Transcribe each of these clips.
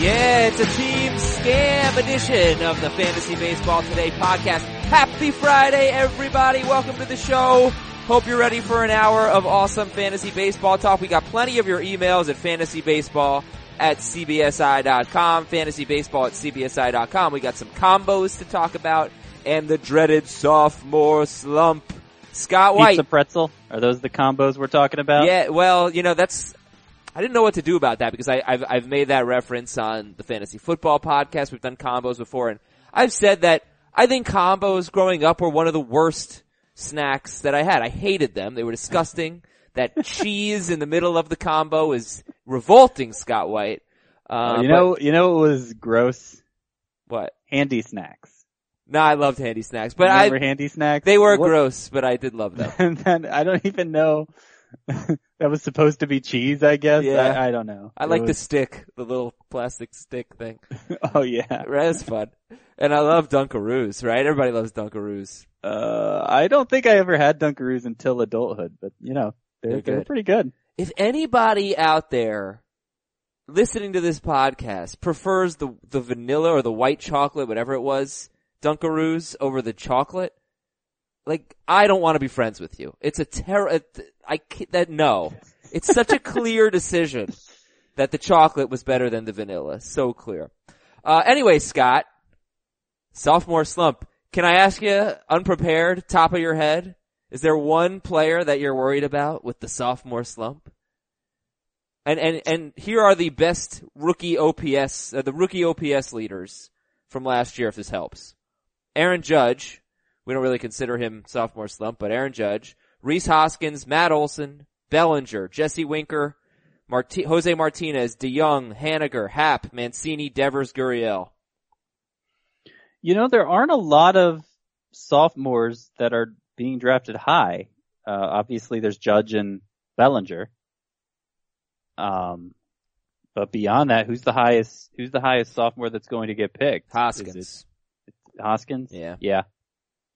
Yeah, it's a team scam edition of the Fantasy Baseball Today podcast. Happy Friday, everybody. Welcome to the show. Hope you're ready for an hour of awesome fantasy baseball talk. We got plenty of your emails at fantasybaseball at cbsi.com, fantasybaseball at cbsi.com. We got some combos to talk about and the dreaded sophomore slump. Scott White. Pizza pretzel. Are those the combos we're talking about? Yeah, well, you know, that's, I didn't know what to do about that because I, have I've made that reference on the fantasy football podcast. We've done combos before and I've said that I think combos growing up were one of the worst snacks that I had. I hated them. They were disgusting. that cheese in the middle of the combo is revolting, Scott White. Uh, you know, you know, it was gross. What? Handy snacks. No, I loved handy snacks, but Remember I handy snacks. They were what? gross, but I did love them. and then I don't even know that was supposed to be cheese. I guess. Yeah. I, I don't know. I like was... the stick, the little plastic stick thing. oh yeah, that's fun. And I love Dunkaroos, right? Everybody loves Dunkaroos. Uh, I don't think I ever had Dunkaroos until adulthood, but you know, they're, they're, they're pretty good. If anybody out there listening to this podcast prefers the the vanilla or the white chocolate, whatever it was, Dunkaroos over the chocolate, like I don't want to be friends with you. It's a terror. I that no, it's such a clear decision that the chocolate was better than the vanilla. So clear. Uh, anyway, Scott, sophomore slump. Can I ask you, unprepared, top of your head, is there one player that you're worried about with the sophomore slump? And and and here are the best rookie OPS, uh, the rookie OPS leaders from last year. If this helps. Aaron Judge, we don't really consider him sophomore slump, but Aaron Judge, Rhys Hoskins, Matt Olson, Bellinger, Jesse Winker, Marti- Jose Martinez, DeJong, Haniger, Happ, Mancini, Devers, Gurriel. You know, there aren't a lot of sophomores that are being drafted high. Uh, obviously there's Judge and Bellinger. Um, but beyond that, who's the highest, who's the highest sophomore that's going to get picked? Hoskins. Hoskins. Yeah. Yeah.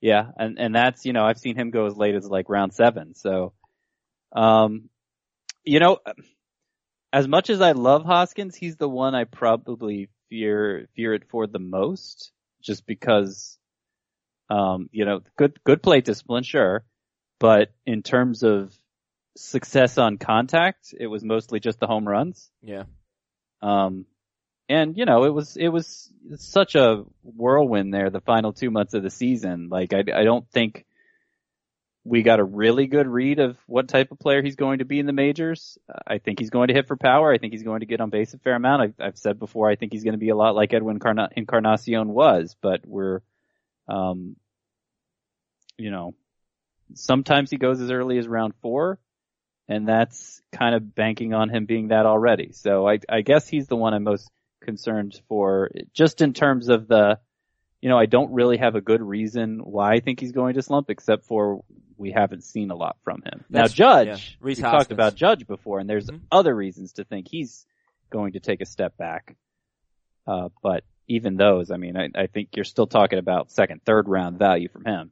Yeah. And, and that's, you know, I've seen him go as late as like round seven. So, um, you know, as much as I love Hoskins, he's the one I probably fear, fear it for the most just because, um, you know, good, good play discipline, sure. But in terms of success on contact, it was mostly just the home runs. Yeah. Um, and you know, it was it was such a whirlwind there the final two months of the season. Like I, I don't think we got a really good read of what type of player he's going to be in the majors. I think he's going to hit for power. I think he's going to get on base a fair amount. I've, I've said before, I think he's going to be a lot like Edwin Carna- Encarnacion was, but we're, um, you know, sometimes he goes as early as round four, and that's kind of banking on him being that already. So I, I guess he's the one I'm most concerned for just in terms of the, you know, I don't really have a good reason why I think he's going to slump except for we haven't seen a lot from him. That's, now Judge, yeah. we talked about Judge before and there's mm-hmm. other reasons to think he's going to take a step back. Uh, but even those, I mean, I, I think you're still talking about second, third round value from him.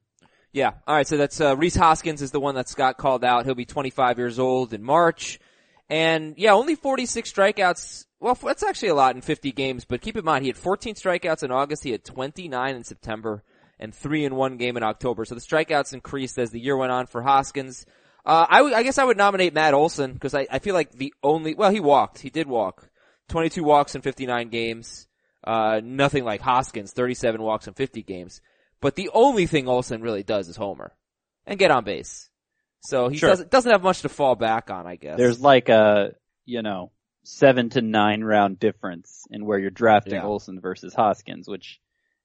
Yeah. All right. So that's uh, Rhys Hoskins is the one that Scott called out. He'll be 25 years old in March, and yeah, only 46 strikeouts well, that's actually a lot in 50 games, but keep in mind he had 14 strikeouts in August, he had 29 in September, and three in one game in October. So the strikeouts increased as the year went on for Hoskins. Uh, I, w- I guess I would nominate Matt Olson because I, I feel like the only, well, he walked. He did walk. 22 walks in 59 games. Uh, nothing like Hoskins, 37 walks in 50 games. But the only thing Olson really does is homer and get on base. So he sure. doesn't, doesn't have much to fall back on, I guess. There's like a, you know, seven to nine round difference in where you're drafting yeah. Olson versus Hoskins, which,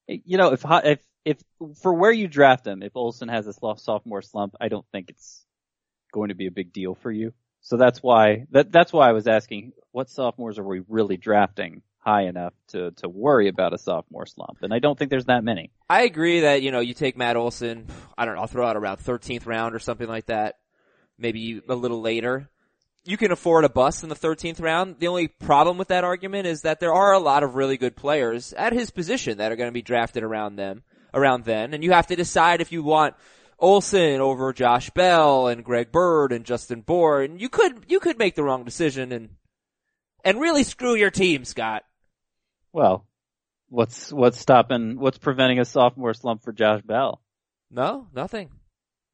eh, you know, if, if, if, for where you draft him, if Olson has a sophomore slump, I don't think it's going to be a big deal for you. So that's why, that, that's why I was asking, what sophomores are we really drafting high enough to, to worry about a sophomore slump? And I don't think there's that many. I agree that, you know, you take Matt Olson, I don't know, I'll throw out around 13th round or something like that. Maybe a little later you can afford a bust in the 13th round. The only problem with that argument is that there are a lot of really good players at his position that are going to be drafted around them, around then, and you have to decide if you want Olson over Josh Bell and Greg Bird and Justin Bour, and you could, you could make the wrong decision and, and really screw your team, Scott. Well, what's what's stopping? What's preventing a sophomore slump for Josh Bell? No, nothing.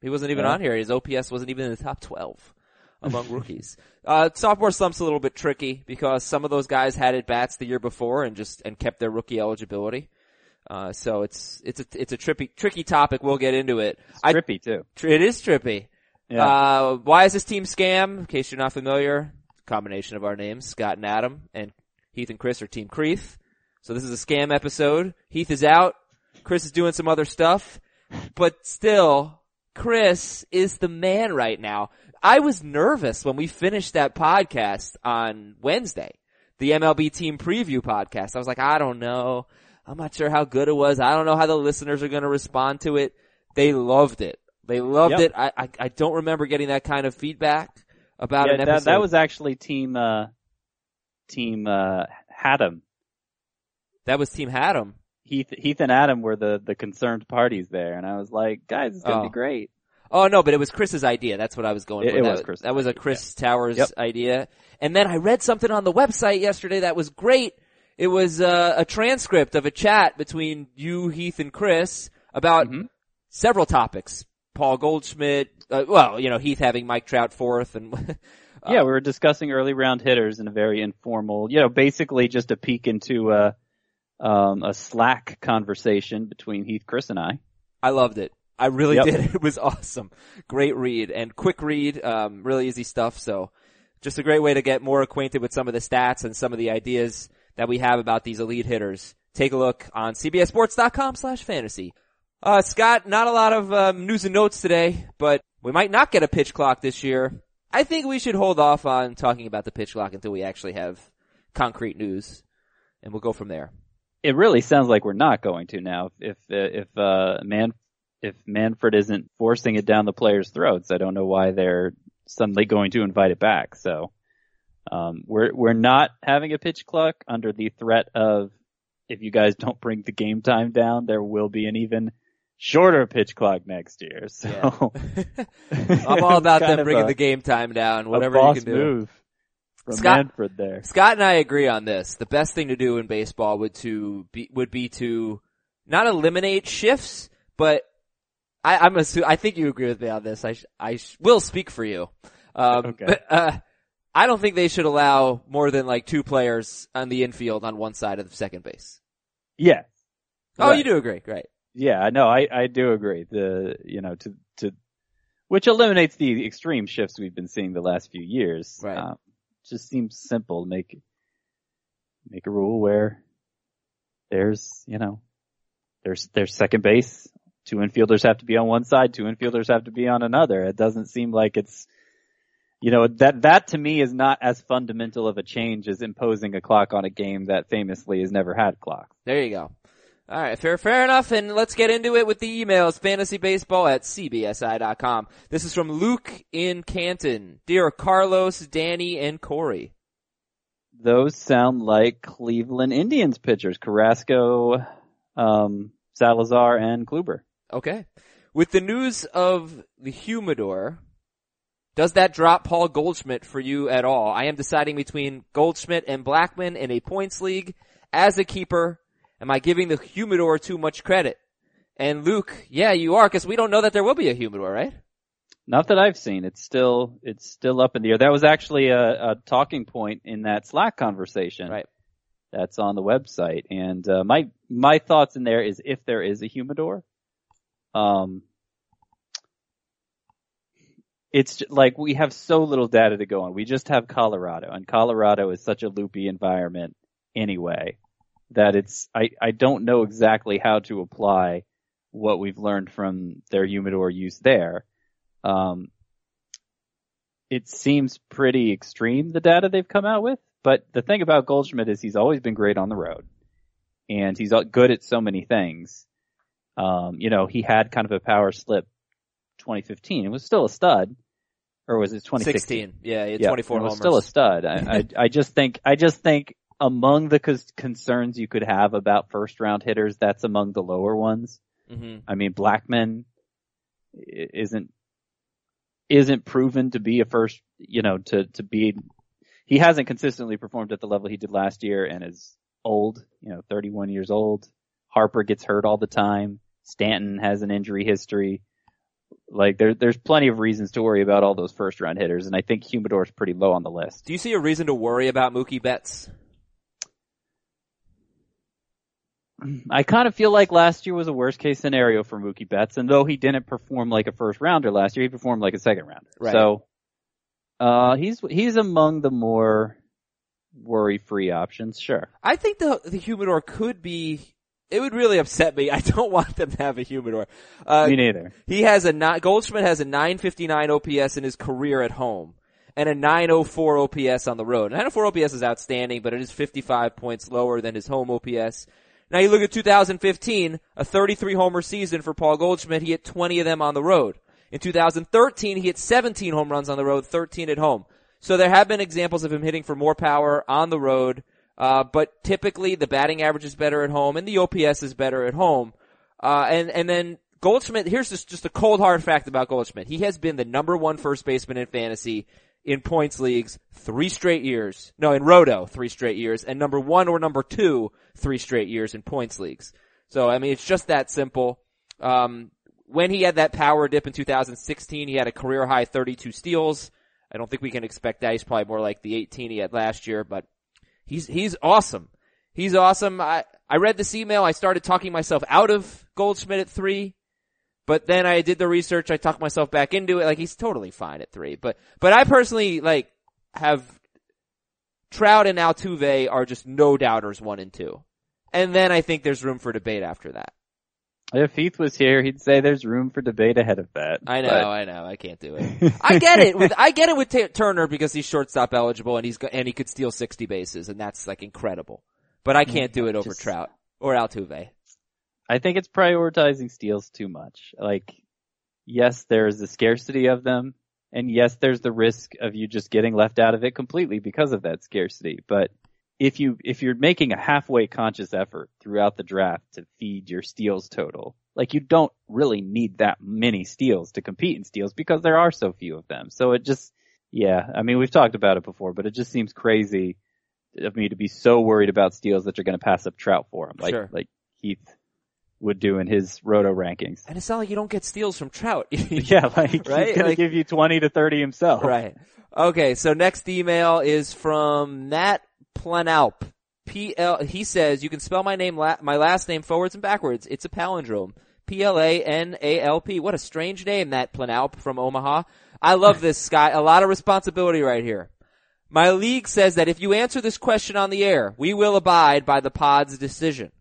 He wasn't even Yeah. on here. His OPS wasn't even in the top 12 among rookies. Uh, sophomore slump's a little bit tricky because some of those guys had at bats the year before and just, and kept their rookie eligibility. Uh, so it's, it's a, it's a trippy, tricky topic. We'll get into it. I, Trippy too. it is trippy. Yeah. Uh, why is this team scam? In case you're not familiar, combination of our names, Scott and Adam, and Heath and Chris are Team Creeth. So this is a scam episode. Heath is out. Chris is doing some other stuff, but still, Chris is the man right now. I was nervous when we finished that podcast on Wednesday, the MLB team preview podcast. I was like, I don't know. I'm not sure how good it was. I don't know how the listeners are going to respond to it. They loved it. They loved Yep. it. I, I I don't remember getting that kind of feedback about yeah, an that, episode. that was actually team uh team uh Haddam. that was Team Haddam. Heath Heath and Adam were the the concerned parties there, and I was like, guys, it's gonna Oh. be great. Oh no, but it was Chris's idea. That's what I was going It- for. it that, was Chris's that was a Chris Towers Yep. idea. And then I read something on the website yesterday that was great. It was uh, a transcript of a chat between you, Heath, and Chris about Mhm. several topics. Paul Goldschmidt, uh, well, you know, Heath having Mike Trout fourth and Uh, yeah, we were discussing early round hitters in a very informal, you know, basically just a peek into a um a Slack conversation between Heath, Chris, and I. I loved it. I really Yep. did. It was awesome. Great read and quick read. Um, really easy stuff. So just a great way to get more acquainted with some of the stats and some of the ideas that we have about these elite hitters. Take a look on cbsports.com slash fantasy. Uh, Scott, not a lot of um, news and notes today, but we might not get a pitch clock this year. I think we should hold off on talking about the pitch clock until we actually have concrete news, and we'll go from there. It really sounds like we're not going to now. If if uh man if Manfred isn't forcing it down the players' throats, I don't know why they're suddenly going to invite it back. So um we're we're not having a pitch clock under the threat of if you guys don't bring the game time down, there will be an even shorter pitch clock next year. So I'm all about them of bring a- the game time down, whatever you can do. move from Scott- Manfred there. Scott and I agree on this. The best thing to do in baseball would to be would be to not eliminate shifts, but I, I'm assu- I think you agree with me on this. I sh- I sh- will speak for you. Um, Okay. but, uh, I don't think they should allow more than like two players on the infield on one side of the second base. Yeah. Oh, Right. you do agree, great? Yeah, no, I, I do agree. The, you know, to, to, which eliminates the extreme shifts we've been seeing the last few years. Right. Um, just seems simple. Make, make a rule where there's, you know, there's, there's second base. Two infielders have to be on one side. Two infielders have to be on another. It doesn't seem like it's, you know, that, that to me is not as fundamental of a change as imposing a clock on a game that famously has never had clocks. There you go. All right, fair, fair enough. And let's get into it with the emails. Fantasybaseball at cbsi.com. This is from Luke in Canton. Dear Carlos, Danny, and Corey. Those sound like Cleveland Indians pitchers, Carrasco, um, Salazar, and Kluber. Okay. With the news of the humidor, does that drop Paul Goldschmidt for you at all? I am deciding between Goldschmidt and Blackmon in a points league. As a keeper, am I giving the humidor too much credit? And Luke, yeah, you are, because we don't know that there will be a humidor, right? Not that I've seen. It's still, it's still up in the air. That was actually a, a talking point in that Slack conversation. Right. That's on the website. And, uh, my, my thoughts in there is if there is a humidor, um, it's like we have so little data to go on. We just have Colorado and Colorado is such a loopy environment anyway that it's, I, I don't know exactly how to apply what we've learned from their humidor use there. Um, it seems pretty extreme, the data they've come out with, but the thing about Goldschmidt is he's always been great on the road and he's good at so many things. Um, you know, he had kind of a power slip 2015. It was still a stud or was it 2016? 16. Yeah, Yeah, 24 it was homers. still a stud. I, I, I just think, I just think among the concerns you could have about first round hitters, that's among the lower ones. hmm I mean, Blackmon isn't isn't proven to be a first, you know, to to be. He hasn't consistently performed at the level he did last year, and is old, you know, 31 years old. Harper gets hurt all the time. Stanton has an injury history. Like there, there's plenty of reasons to worry about all those first round hitters, and I think Humidor's pretty low on the list. Do you see a reason to worry about Mookie Betts? I kind of feel like last year was a worst case scenario for Mookie Betts, and though he didn't perform like a first rounder last year, he performed like a second rounder. Right. So, uh, he's he's among the more worry free options. Sure. I think the the humidor could be. It would really upset me. I don't want them to have a humidor. Uh, Me neither. he has a ni- Goldschmidt has a 959 OPS in his career at home and a 904 OPS on the road. 904 OPS is outstanding, but it is 55 points lower than his home OPS. Now you look at 2015, a 33 homer season for Paul Goldschmidt. He hit 20 of them on the road. In 2013, he hit 17 home runs on the road, 13 at home. So there have been examples of him hitting for more power on the road, uh, but typically the batting average is better at home and the OPS is better at home. Uh, and, and then Goldschmidt, here's just, just a cold hard fact about Goldschmidt. He has been the number one first baseman in fantasy in points leagues three straight years. No, in Roto, three straight years, and number one or number two, three straight years in points leagues. So, I mean, it's just that simple. Um, when he had that power dip in 2016, he had a career high 32 steals. I don't think we can expect that. He's probably more like the 18 he had last year, but he's, he's awesome. He's awesome. I, I read this email. I started talking myself out of Goldschmidt at three. But then I did the research. I talked myself back into it. Like he's totally fine at three. But but I personally like have Trout and Altuve are just no doubters one and two, and then I think there's room for debate after that. If Heath was here, he'd say there's room for debate ahead of that. I know, But- I know, I can't do it. I get it with I get it with Trea Turner because he's shortstop eligible and he's go- and he could steal sixty bases and that's like incredible. But I mm, can't do it over Just- Trout or Altuve. I think it's prioritizing steals too much. Like, yes, there's the scarcity of them, and yes, there's the risk of you just getting left out of it completely because of that scarcity. But if you, if you're making a halfway conscious effort throughout the draft to feed your steals total, like you don't really need that many steals to compete in steals because there are so few of them. So it just, yeah, I mean, we've talked about it before, but it just seems crazy of me to be so worried about steals that you're going to pass up Trout for him, like, Sure. like Heath would do in his roto rankings. And it's not like you don't get steals from Trout. Yeah, like he's Right? gonna Like- give you 20 to 30 himself. Right. Okay, so next email is from Matt Planalp. P-L, he says, you can spell my name, la- my last name forwards and backwards. It's a palindrome. P-L-A-N-A-L-P. What a strange name, that Planalp from Omaha. I love this guy. A lot of responsibility right here. My league says that if you answer this question on the air, we will abide by the pod's decision.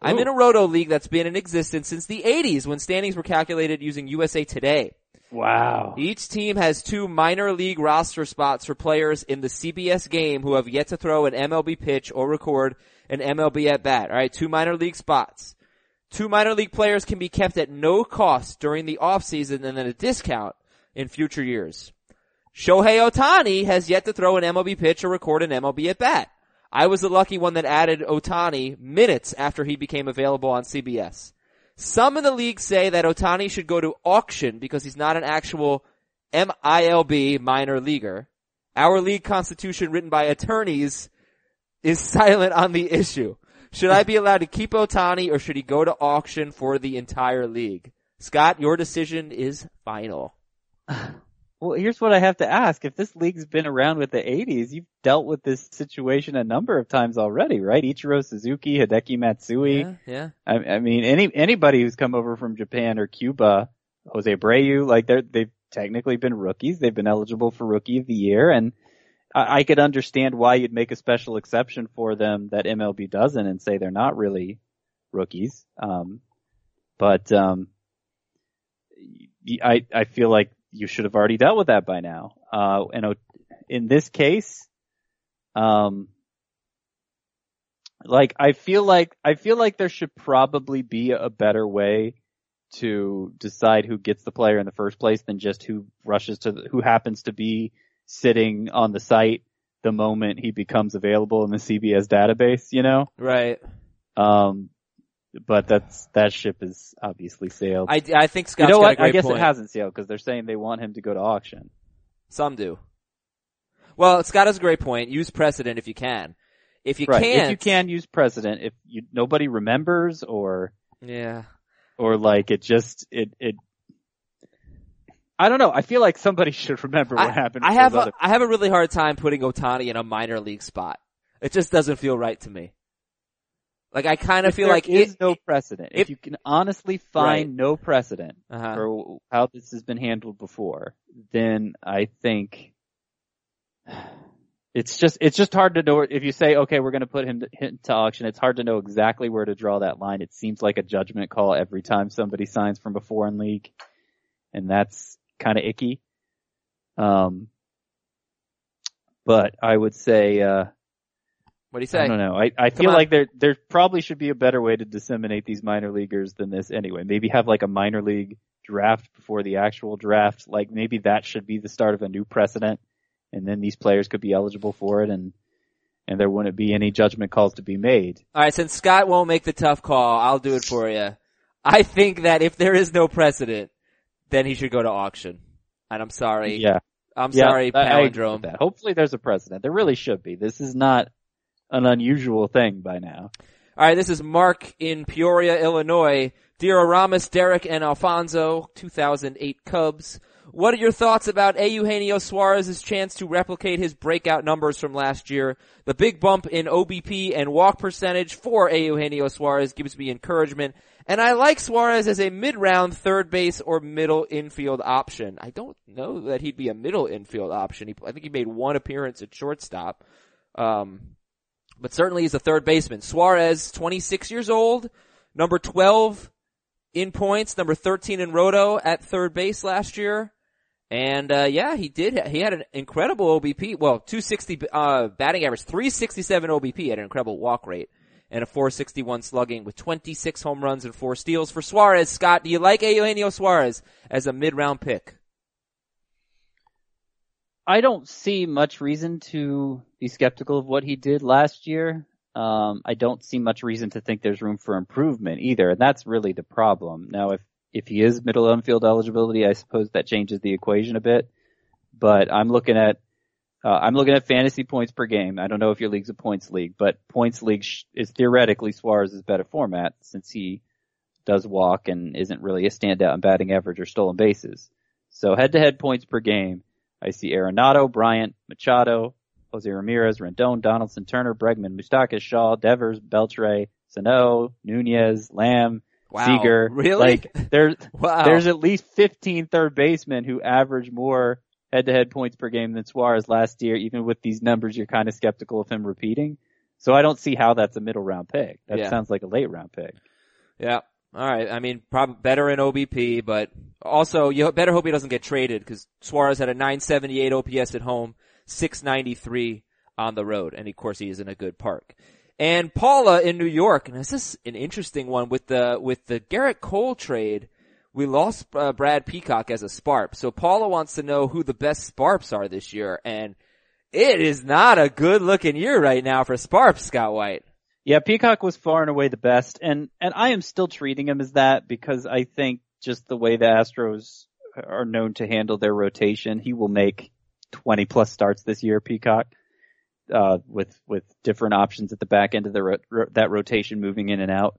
I'm in a roto league that's been in existence since the 80s when standings were calculated using USA Today. Wow. Each team has two minor league roster spots for players in the CBS game who have yet to throw an MLB pitch or record an MLB at bat. Alright, two minor league spots. Two minor league players can be kept at no cost during the offseason and then a discount in future years. Shohei Ohtani has yet to throw an MLB pitch or record an MLB at bat. I was the lucky one that added Ohtani minutes after he became available on CBS. Some in the league say that Ohtani should go to auction because he's not an actual MILB minor leaguer. Our league constitution written by attorneys is silent on the issue. Should I be allowed to keep Ohtani or should he go to auction for the entire league? Scott, your decision is final. Well, here's what I have to ask. If this league's been around with the 80s, you've dealt with this situation a number of times already, right? Ichiro Suzuki, Hideki Matsui. Yeah, yeah. I, I mean, any anybody who's come over from Japan or Cuba, Jose Abreu, like they're they've technically been rookies. They've been eligible for Rookie of the Year, and I, I could understand why you'd make a special exception for them that MLB doesn't, and say they're not really rookies. Um, but um, I I feel like you should have already dealt with that by now. Uh, and in this case, um, like I feel like I feel like there should probably be a better way to decide who gets the player in the first place than just who rushes to the, who happens to be sitting on the site the moment he becomes available in the CBS database, you know? Right. Um but that's that ship is obviously sailed. I, I think you Scott's know got a what? I guess point. it hasn't sailed because they're saying they want him to go to auction. Some do. Well, Scott has a great point. Use precedent if you can. If you right. can't, If you can use precedent, if you, nobody remembers or, yeah. or like it just, it, it, I don't know. I feel like somebody should remember what happened. I have those a, other- I have a really hard time putting Ohtani in a minor league spot. It just doesn't feel right to me. Like I kind of feel there like is it, no precedent. If, if- you can honestly find Right. no precedent uh-huh. for how this has been handled before, then I think it's just it's just hard to know if you say okay we're going to put him to, him to auction. It's hard to know exactly where to draw that line. It seems like a judgment call every time somebody signs from a foreign league, and that's kind of icky. Um, but I would say. uh what do you say? I don't know. I, I feel on. like there there probably should be a better way to disseminate these minor leaguers than this anyway. Maybe have like a minor league draft before the actual draft. Like maybe that should be the start of a new precedent and then these players could be eligible for it and and there wouldn't be any judgment calls to be made. All right, since Scott won't make the tough call, I'll do it for you. I think that if there is no precedent, then he should go to auction. And I'm sorry. Yeah. I'm yeah, sorry, I- I Palindrome. that. Hopefully there's a precedent. There really should be. This is not an unusual thing by now. All right, this is Mark in Peoria, Illinois. Dear Aramis, Derek, and Alfonso, 2008 Cubs. What are your thoughts about Eugenio Suarez's chance to replicate his breakout numbers from last year? The big bump in OBP and walk percentage for Eugenio Suarez gives me encouragement, and I like Suarez as a mid-round third base or middle infield option. I don't know that he'd be a middle infield option. He, I think he made one appearance at shortstop. Um, but certainly he's a third baseman. Suarez, 26 years old, number 12 in points, number 13 in roto at third base last year. And, uh, yeah, he did, he had an incredible OBP, well, 260, uh, batting average, 367 OBP at an incredible walk rate and a 461 slugging with 26 home runs and four steals for Suarez. Scott, do you like Eugenio Suarez as a mid-round pick? I don't see much reason to be skeptical of what he did last year. Um, I don't see much reason to think there's room for improvement either, and that's really the problem. Now, if if he is middle infield eligibility, I suppose that changes the equation a bit. But I'm looking at uh, I'm looking at fantasy points per game. I don't know if your league's a points league, but points league is theoretically Suarez's better format since he does walk and isn't really a standout in batting average or stolen bases. So head to head points per game. I see Arenado, Bryant, Machado, Jose Ramirez, Rendon, Donaldson, Turner, Bregman, Moustakas, Shaw, Devers, Beltre, Sano, Nunez, Lamb, Wow. Seager. Really? Like there's Wow. there's at least 15 third basemen who average more head to head points per game than Suarez last year. Even with these numbers, you're kind of skeptical of him repeating. So I don't see how that's a middle round pick. That Yeah. sounds like a late round pick. Yeah. All right. I mean, probably better in OBP, but also you better hope he doesn't get traded because Suarez had a 978 OPS at home, 693 on the road, and of course he is in a good park. And Paula in New York, and this is an interesting one with the with the Gerrit Cole trade. We lost uh, Brad Peacock as a Sparp, so Paula wants to know who the best Sparps are this year, and it is not a good looking year right now for Sparps, Scott White. Yeah, Peacock was far and away the best, and and I am still treating him as that because I think just the way the Astros are known to handle their rotation, he will make 20 plus starts this year. Peacock, uh, with with different options at the back end of the ro- ro- that rotation, moving in and out.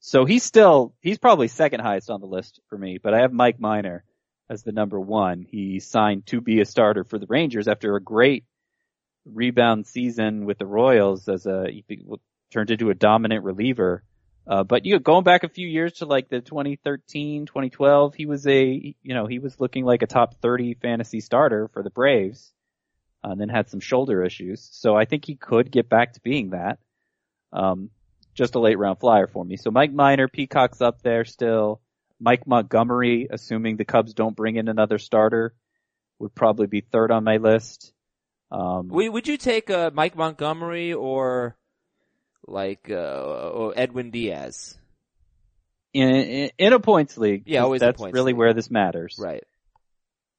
So he's still he's probably second highest on the list for me, but I have Mike Minor as the number one. He signed to be a starter for the Rangers after a great rebound season with the Royals as a he turned into a dominant reliever. Uh, but you know, going back a few years to like the 2013, 2012, he was a, you know, he was looking like a top 30 fantasy starter for the Braves, uh, and then had some shoulder issues. So I think he could get back to being that. Um, just a late round flyer for me. So Mike Minor, Peacock's up there still. Mike Montgomery, assuming the Cubs don't bring in another starter, would probably be third on my list. Um, Would, would you take uh, Mike Montgomery or like uh, Edwin Diaz? in, in, in a points league, Yeah, always that's really league. where this matters. Right.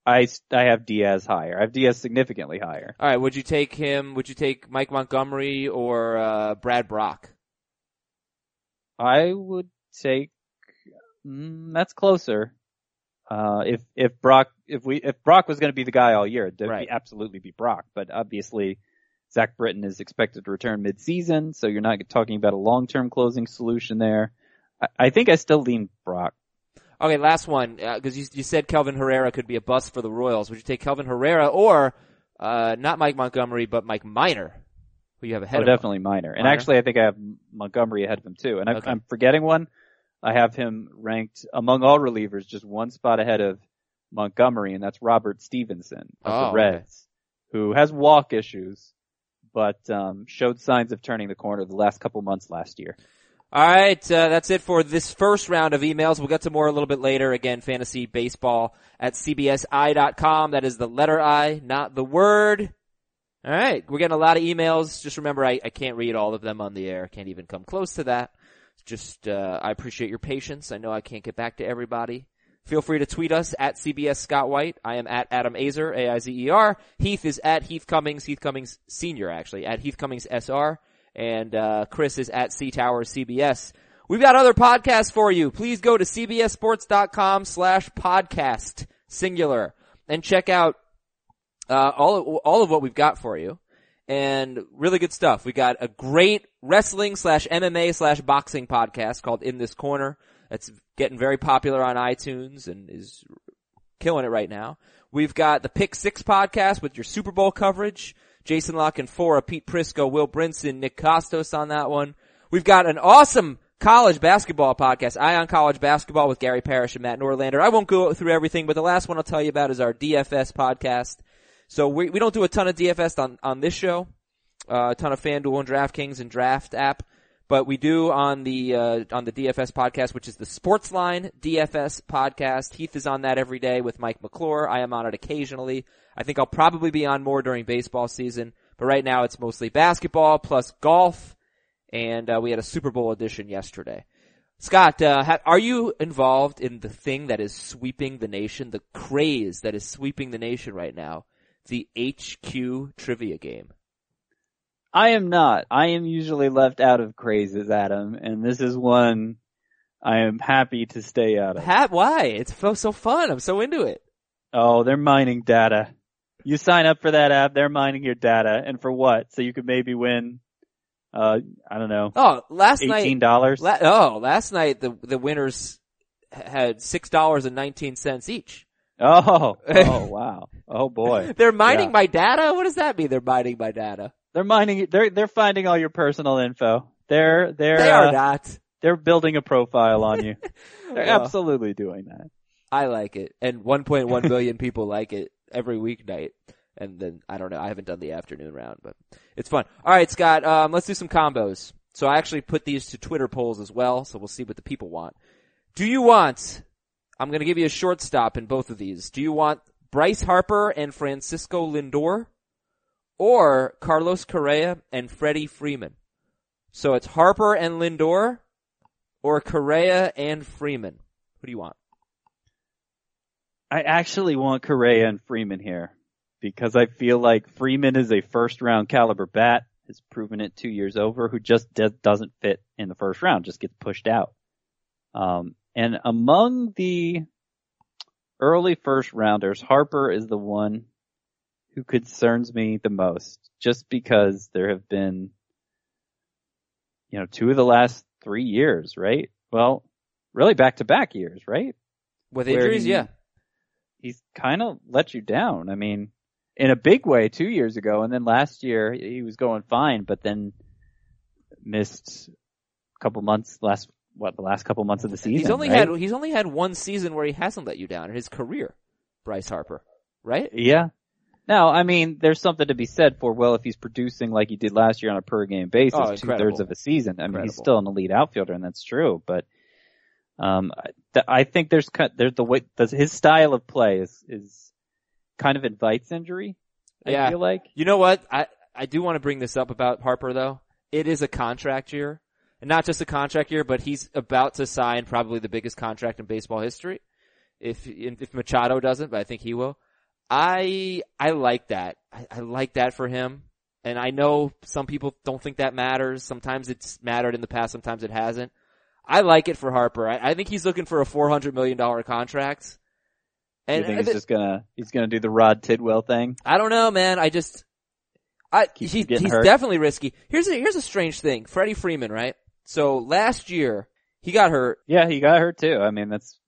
I, I have Diaz higher. I have Diaz significantly higher. All right. Would you take him? Would you take Mike Montgomery or uh, Brad Brach? I would take, mm, that's closer. Uh, if, if Brach, if we, if Brach was going to be the guy all year, it'd Right. be, absolutely be Brock, but obviously Zach Britton is expected to return mid-season, so you're not talking about a long-term closing solution there. I, I think I still lean Brach. Okay, last one, because uh, you, you said Kelvin Herrera could be a bust for the Royals. Would you take Kelvin Herrera or uh, not Mike Montgomery, but Mike Minor, who you have ahead oh, of definitely Minor. And Minor? actually, I think I have Montgomery ahead of him too. And I, Okay. I'm forgetting one. I have him ranked among all relievers, just one spot ahead of Montgomery, and that's Robert Stephenson of Oh, the okay. Reds, who has walk issues, but um, showed signs of turning the corner the last couple months last year. All right, uh, that's it for this first round of emails. We'll get to more a little bit later. Again, fantasy baseball at cbsi.com. That is the letter I, not the word. All right, we're getting a lot of emails. Just remember, I, I can't read all of them on the air. Can't even come close to that. Just, uh, I appreciate your patience. I know I can't get back to everybody. Feel free to tweet us at CBS Scott White. I am at Adam Aizer, A-I-Z-E-R. Heath is at Heath Cummings, Heath Cummings Senior actually, at Heath Cummings SR. And, uh, Chris is at C Tower CBS. We've got other podcasts for you. Please go to cbssports.com slash podcast, singular, and check out, uh, all of, all of what we've got for you. And really good stuff. We got a great wrestling slash MMA slash boxing podcast called In This Corner. That's getting very popular on iTunes and is killing it right now. We've got the Pick Six podcast with your Super Bowl coverage. Jason La Canfora, Pete Prisco, Will Brinson, Nick Kostos on that one. We've got an awesome college basketball podcast, Eye on College Basketball with Gary Parrish and Matt Norlander. I won't go through everything, but the last one I'll tell you about is our DFS podcast. So we, we don't do a ton of DFS on, on this show, uh, a ton of FanDuel and DraftKings and Draft app, but we do on the, uh, on the DFS podcast, which is the Sportsline DFS podcast. Heath is on that every day with Mike McClure. I am on it occasionally. I think I'll probably be on more during baseball season, but right now it's mostly basketball plus golf, and uh, we had a Super Bowl edition yesterday. Scott, uh, ha- are you involved in the thing that is sweeping the nation, the craze that is sweeping the nation right now, the HQ trivia game? I am not. I am usually left out of crazes, Adam, and this is one I am happy to stay out of. Ha- why? It's so, so fun. I'm so into it. Oh, they're mining data. You sign up for that app, they're mining your data, and for what? So you could maybe win, uh, I don't know, Oh, last eighteen night. dollars. La- oh, last night the the winners had six dollars and nineteen cents each. oh, oh wow, oh boy, They're mining Yeah. my data. What does that mean? They're mining my data. They're mining. They're they're finding all your personal info. They're they're They are uh, not. they're building a profile on you. They're Well, absolutely doing that. I like it, and 1.1 billion people like it every weeknight. And then I don't know. I haven't done the afternoon round, but it's fun. All right, Scott. Um, let's do some combos. So I actually put these to Twitter polls as well. So we'll see what the people want. Do you want? I'm going to give you a short stop in both of these. Do you want Bryce Harper and Francisco Lindor, or Carlos Correa and Freddie Freeman? So it's Harper and Lindor, or Correa and Freeman. Who do you want? I actually want Correa and Freeman here because I feel like Freeman is a first round caliber bat, has proven it two years over, who just do- doesn't fit in the first round, just gets pushed out. Um, and among the early first rounders, Harper is the one who concerns me the most, just because there have been, you know, two of the last three years, right? Well, really back to back years, right? With Where injuries, he- yeah. he's kind of let you down. I mean, in a big way two years ago, and then last year he was going fine, but then missed a couple months last what the last couple months of the season. He's only right? had he's only had one season where he hasn't let you down in his career, Bryce Harper, right? yeah. Now, I mean, there's something to be said for well, if he's producing like he did last year on a per game basis, oh, two thirds of a season. I mean, he's still an elite outfielder, and that's true. But um, I, I think there's cut there's the way his style of play is is kind of invites injury. I Yeah. feel like. You know what? I I do want to bring this up about Harper though. It is a contract year, and not just a contract year, but he's about to sign probably the biggest contract in baseball history. If if Machado doesn't, but I think he will. I I like that. I, I like that for him. And I know some people don't think that matters. Sometimes it's mattered in the past. Sometimes it hasn't. I like it for Harper. I, I think he's looking for a four hundred million dollar contract. you think he's just gonna he's gonna do the Rod Tidwell thing? I don't know, man. I just I, he's he's hurt. definitely risky. Here's a here's a strange thing. Freddie Freeman, right? So last year he got hurt, Yeah, he got hurt too. I mean, that's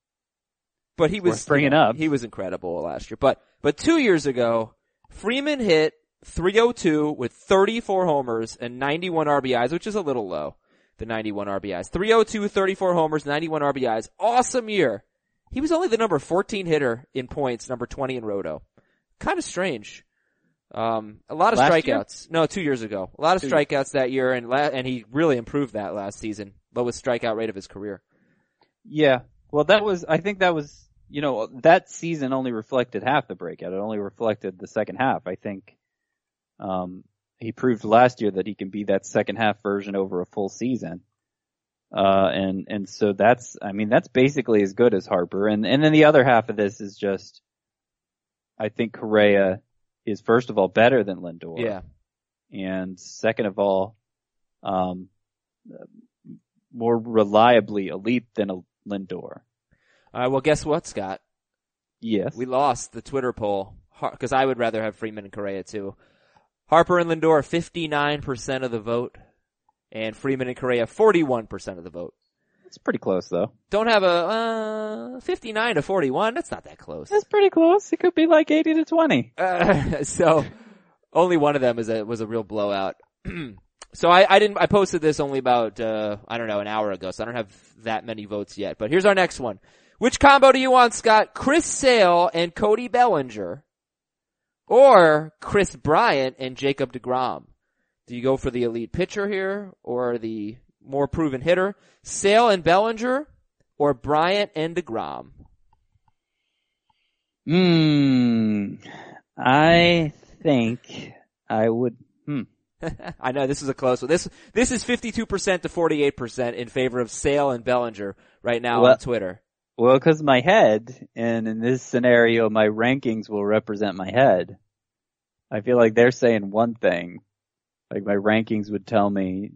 but he was bringing up. He was incredible last year. But but two years ago, Freeman hit 302 with 34 homers and 91 RBIs, which is a little low. The 91 RBIs, 302, 34 homers, 91 RBIs. Awesome year. He was only the number 14 hitter in points, number 20 in Roto. Kind of strange. Um, a lot of Last year? strikeouts. No, two years ago. A lot of Two- strikeouts that year, and la- and he really improved that last season. Lowest strikeout rate of his career. Yeah. Well, that was, I think that was, you know, that season only reflected half the breakout. It only reflected the second half. I think, um, he proved last year that he can be that second half version over a full season. Uh, and, and so that's, I mean, that's basically as good as Harper. And, and then the other half of this is just, I think Correa is first of all better than Lindor. Yeah. And second of all, um, more reliably elite than a Lindor. All right. Well, guess what, Scott? Yes. We lost the Twitter poll because I would rather have Freeman and Correa too. Harper and Lindor, 59% of the vote, and Freeman and Correa, 41% of the vote. It's pretty close though. Don't have a, uh, 59 to 41. That's not that close. That's pretty close. It could be like 80 to 20. Uh, so only one of them is a, was a real blowout. so I, I didn't, I posted this only about, uh, I don't know, an hour ago, so I don't have that many votes yet. But here's our next one. Which combo do you want, Scott? Chris Sale and Cody Bellinger? Or Kris Bryant and Jacob DeGrom? Do you go for the elite pitcher here or the more proven hitter? Sale and Bellinger or Bryant and DeGrom? Hmm. I think I would, hmm. I know this is a close one. This this is 52% to 48% in favor of Sale and Bellinger right now Well- on Twitter. Well, cause my head, and in this scenario, my rankings will represent my head. I feel like they're saying one thing. Like my rankings would tell me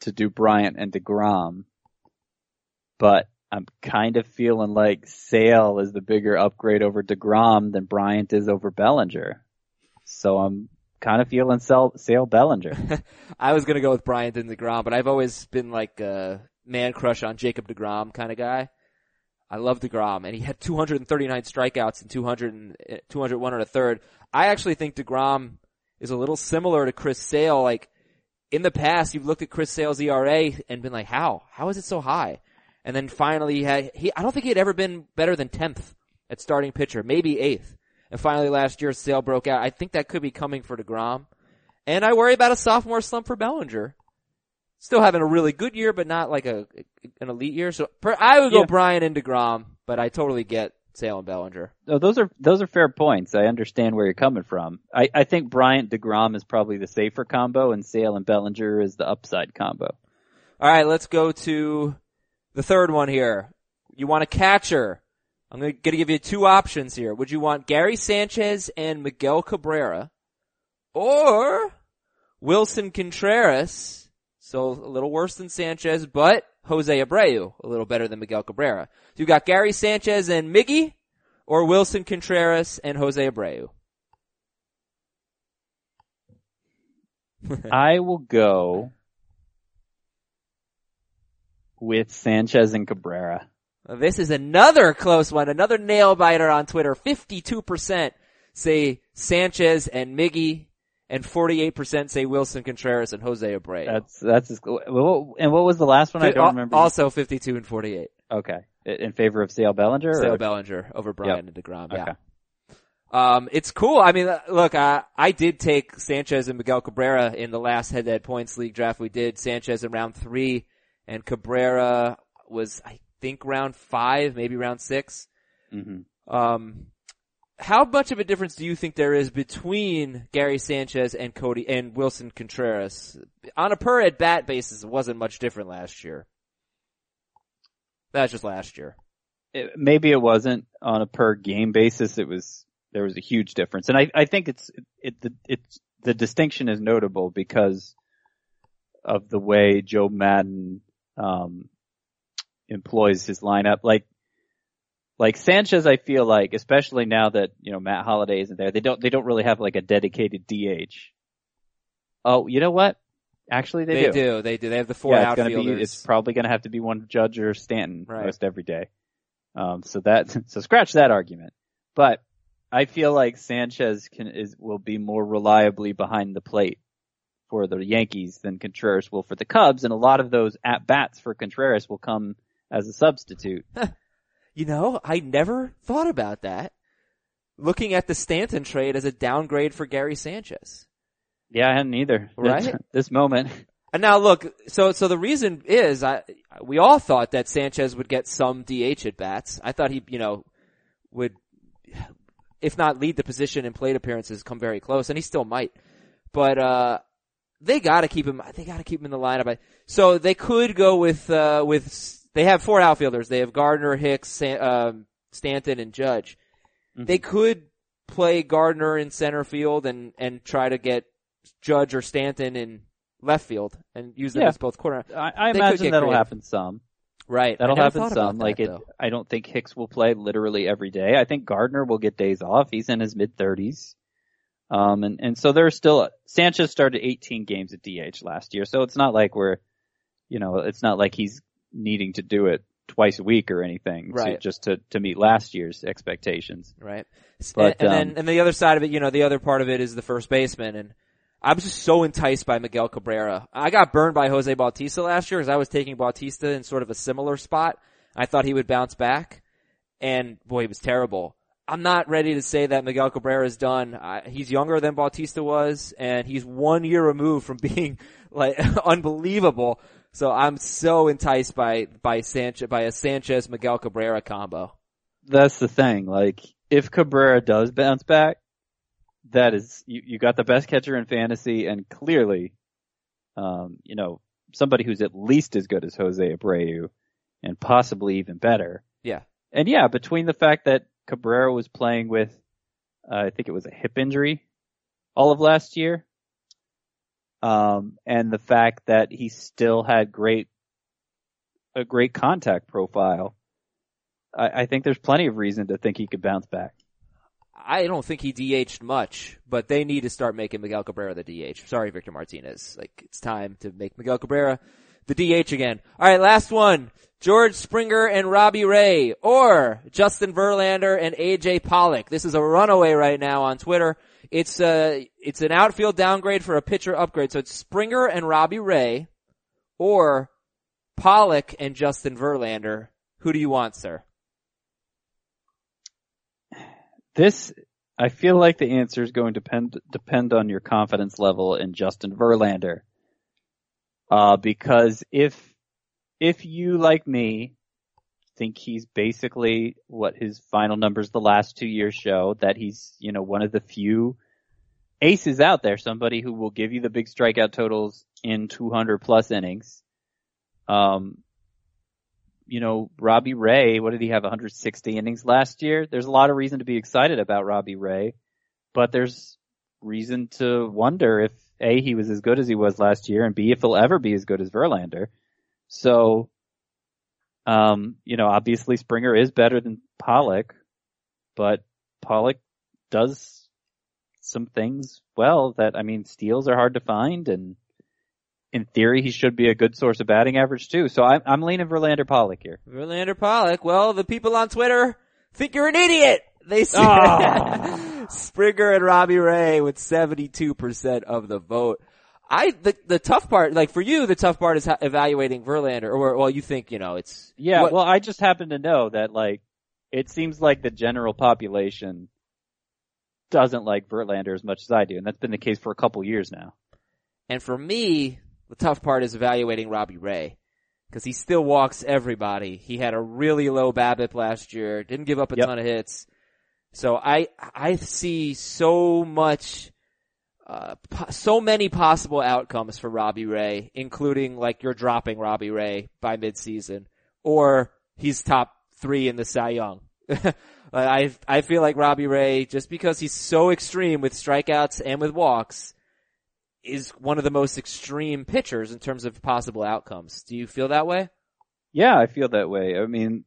to do Bryant and DeGrom. But I'm kind of feeling like Sale is the bigger upgrade over DeGrom than Bryant is over Bellinger. So I'm kind of feeling Sale, Sale Bellinger. I was gonna go with Bryant and DeGrom, but I've always been like a man crush on Jacob DeGrom kind of guy. I love DeGrom, and he had 239 strikeouts and 200 and, uh, 201 and a third. I actually think DeGrom is a little similar to Chris Sale. Like, in the past, you've looked at Chris Sale's ERA and been like, how? How is it so high? And then finally he had, he, I don't think he had ever been better than 10th at starting pitcher, maybe 8th. And finally last year, Sale broke out. I think that could be coming for DeGrom. And I worry about a sophomore slump for Bellinger. Still having a really good year, but not like a an elite year. So per, I would go Yeah. Bryant and Degrom, but I totally get Sale and Bellinger. Oh, those are those are fair points. I understand where you're coming from. I, I think Bryant Degrom is probably the safer combo, and Sale and Bellinger is the upside combo. All right, let's go to the third one here. You want a catcher? I'm going to give you two options here. Would you want Gary Sanchez and Miguel Cabrera, or Willson Contreras? So a little worse than Sanchez, but Jose Abreu, a little better than Miguel Cabrera. So you've got Gary Sanchez and Miggy, or Willson Contreras and Jose Abreu. I will go with Sanchez and Cabrera. This is another close one, another nail biter on Twitter. 52% say Sanchez and Miggy, and 48% say Willson Contreras and Jose Abreu. That's that's as, well, and what was the last one? I don't remember. Also 52 and 48. okay, in favor of Sale Bellinger. Sale or? Bellinger over Bryant and DeGrom. Yeah. Okay. Um, it's cool. I mean, uh, look, I, I did take Sanchez and Miguel Cabrera in the last head-to-head points league draft we did. Sanchez in round three, and Cabrera was, I think, round five, maybe round six. hmm Um, how much of a difference do you think there is between Gary Sanchez and Cody and Willson Contreras on a per at bat basis? It wasn't much different last year. That's just last year. It, maybe it wasn't on a per game basis. It was there was a huge difference, and I I think it's it the it's the distinction is notable because of the way Joe Maddon um employs his lineup. Like like Sanchez, I feel like, especially now that you know Matt Holliday isn't there, they don't they don't really have like a dedicated DH. Oh, you know what? Actually, they, do They do. They do. They have the four yeah, it's outfielders. be. It's probably gonna have to be one Judge or Stanton Right. most every day. Um, so that so scratch that argument. But I feel like Sanchez can is will be more reliably behind the plate for the Yankees than Contreras will for the Cubs, and a lot of those at bats for Contreras will come as a substitute. You know, I never thought about that. Looking at the Stanton trade as a downgrade for Gary Sanchez. Yeah, I hadn't either. Right? this moment. And now look, so so the reason is I we all thought that Sanchez would get some DH at bats. I thought he, you know, would if not lead the position in plate appearances come very close and he still might. But uh they got to keep him they got to keep him in the lineup. So they could go with uh with they have four outfielders. They have Gardner, Hicks, um, Stanton and Judge. Mhm. They could play Gardner in center field and and try to get Judge or Stanton in left field and use them Yeah. as both corner. I, I imagine that'll creative. happen some. Right. That'll happen some. that, like it. I don't think Hicks will play literally every day. I think Gardner will get days off. He's in his mid thirties. Um, and, and so there's still, Sanchez started 18 games at DH last year. So it's not like we're, you know, it's not like he's needing to do it twice a week or anything. to- just to, to meet last year's expectations. Right. But, and, and um, then and the other side of it, you know, the other part of it is the first baseman and I was just so enticed by Miguel Cabrera. I got burned by Jose Bautista last year because I was taking Bautista in sort of a similar spot. I thought he would bounce back and boy, he was terrible. I'm not ready to say that Miguel Cabrera is done. I, he's younger than Bautista was and he's one year removed from being like unbelievable. So I'm so enticed by, by Sanchez, by a Sanchez Miguel Cabrera combo. That's the thing. Like, if Cabrera does bounce back, that is, you, you got the best catcher in fantasy and clearly, um, you know, somebody who's at least as good as Jose Abreu and possibly even better. Yeah. And yeah, between the fact that Cabrera was playing with, uh, I think it was a hip injury all of last year, um, and the fact that he still had great, a great contact profile, I, I think there's plenty of reason to think he could bounce back. I don't think he DH'd much, but they need to start making Miguel Cabrera the DH. Sorry, Victor Martinez. Like, it's time to make Miguel Cabrera the DH again. Alright, last one. George Springer and Robbie Ray, or Justin Verlander and AJ Pollock. This is a runaway right now on Twitter. It's uh it's an outfield downgrade for a pitcher upgrade. So it's Springer and Robbie Ray, or Pollock and Justin Verlander. Who do you want, sir? This, I feel like the answer is going to depend, depend on your confidence level in Justin Verlander. Uh, because if, if you, like me, think he's basically what his final numbers the last two years show, that he's, you know, one of the few aces out there, somebody who will give you the big strikeout totals in 200 plus innings. Um, you know, Robbie Ray, what did he have, 160 innings last year? There's a lot of reason to be excited about Robbie Ray, but there's reason to wonder if A, he was as good as he was last year, and B, if he'll ever be as good as Verlander. So, um, you know, obviously Springer is better than Pollock, but Pollock does some things well that, I mean, steals are hard to find and in theory, he should be a good source of batting average too. So I'm, I'm leaning Verlander Pollock here. Verlander Pollock. Well, the people on Twitter think you're an idiot. They say Oh. Springer and Robbie Ray with 72% of the vote. I, the, the tough part, like for you, the tough part is evaluating Verlander, or, well, you think, you know, it's, Yeah, what- well, I just happen to know that like, it seems like the general population doesn't like Verlander as much as I do, and that's been the case for a couple years now. and for me, the tough part is evaluating Robbie Ray. Cause he still walks everybody. He had a really low BABIP last year, didn't give up a Yep. ton of hits. So I, I see so much, uh, po- so many possible outcomes for Robbie Ray, including like you're dropping Robbie Ray by midseason, or he's top three in the Cy Young. I, I feel like Robbie Ray, just because he's so extreme with strikeouts and with walks, is one of the most extreme pitchers in terms of possible outcomes. Do you feel that way? Yeah, I feel that way. I mean,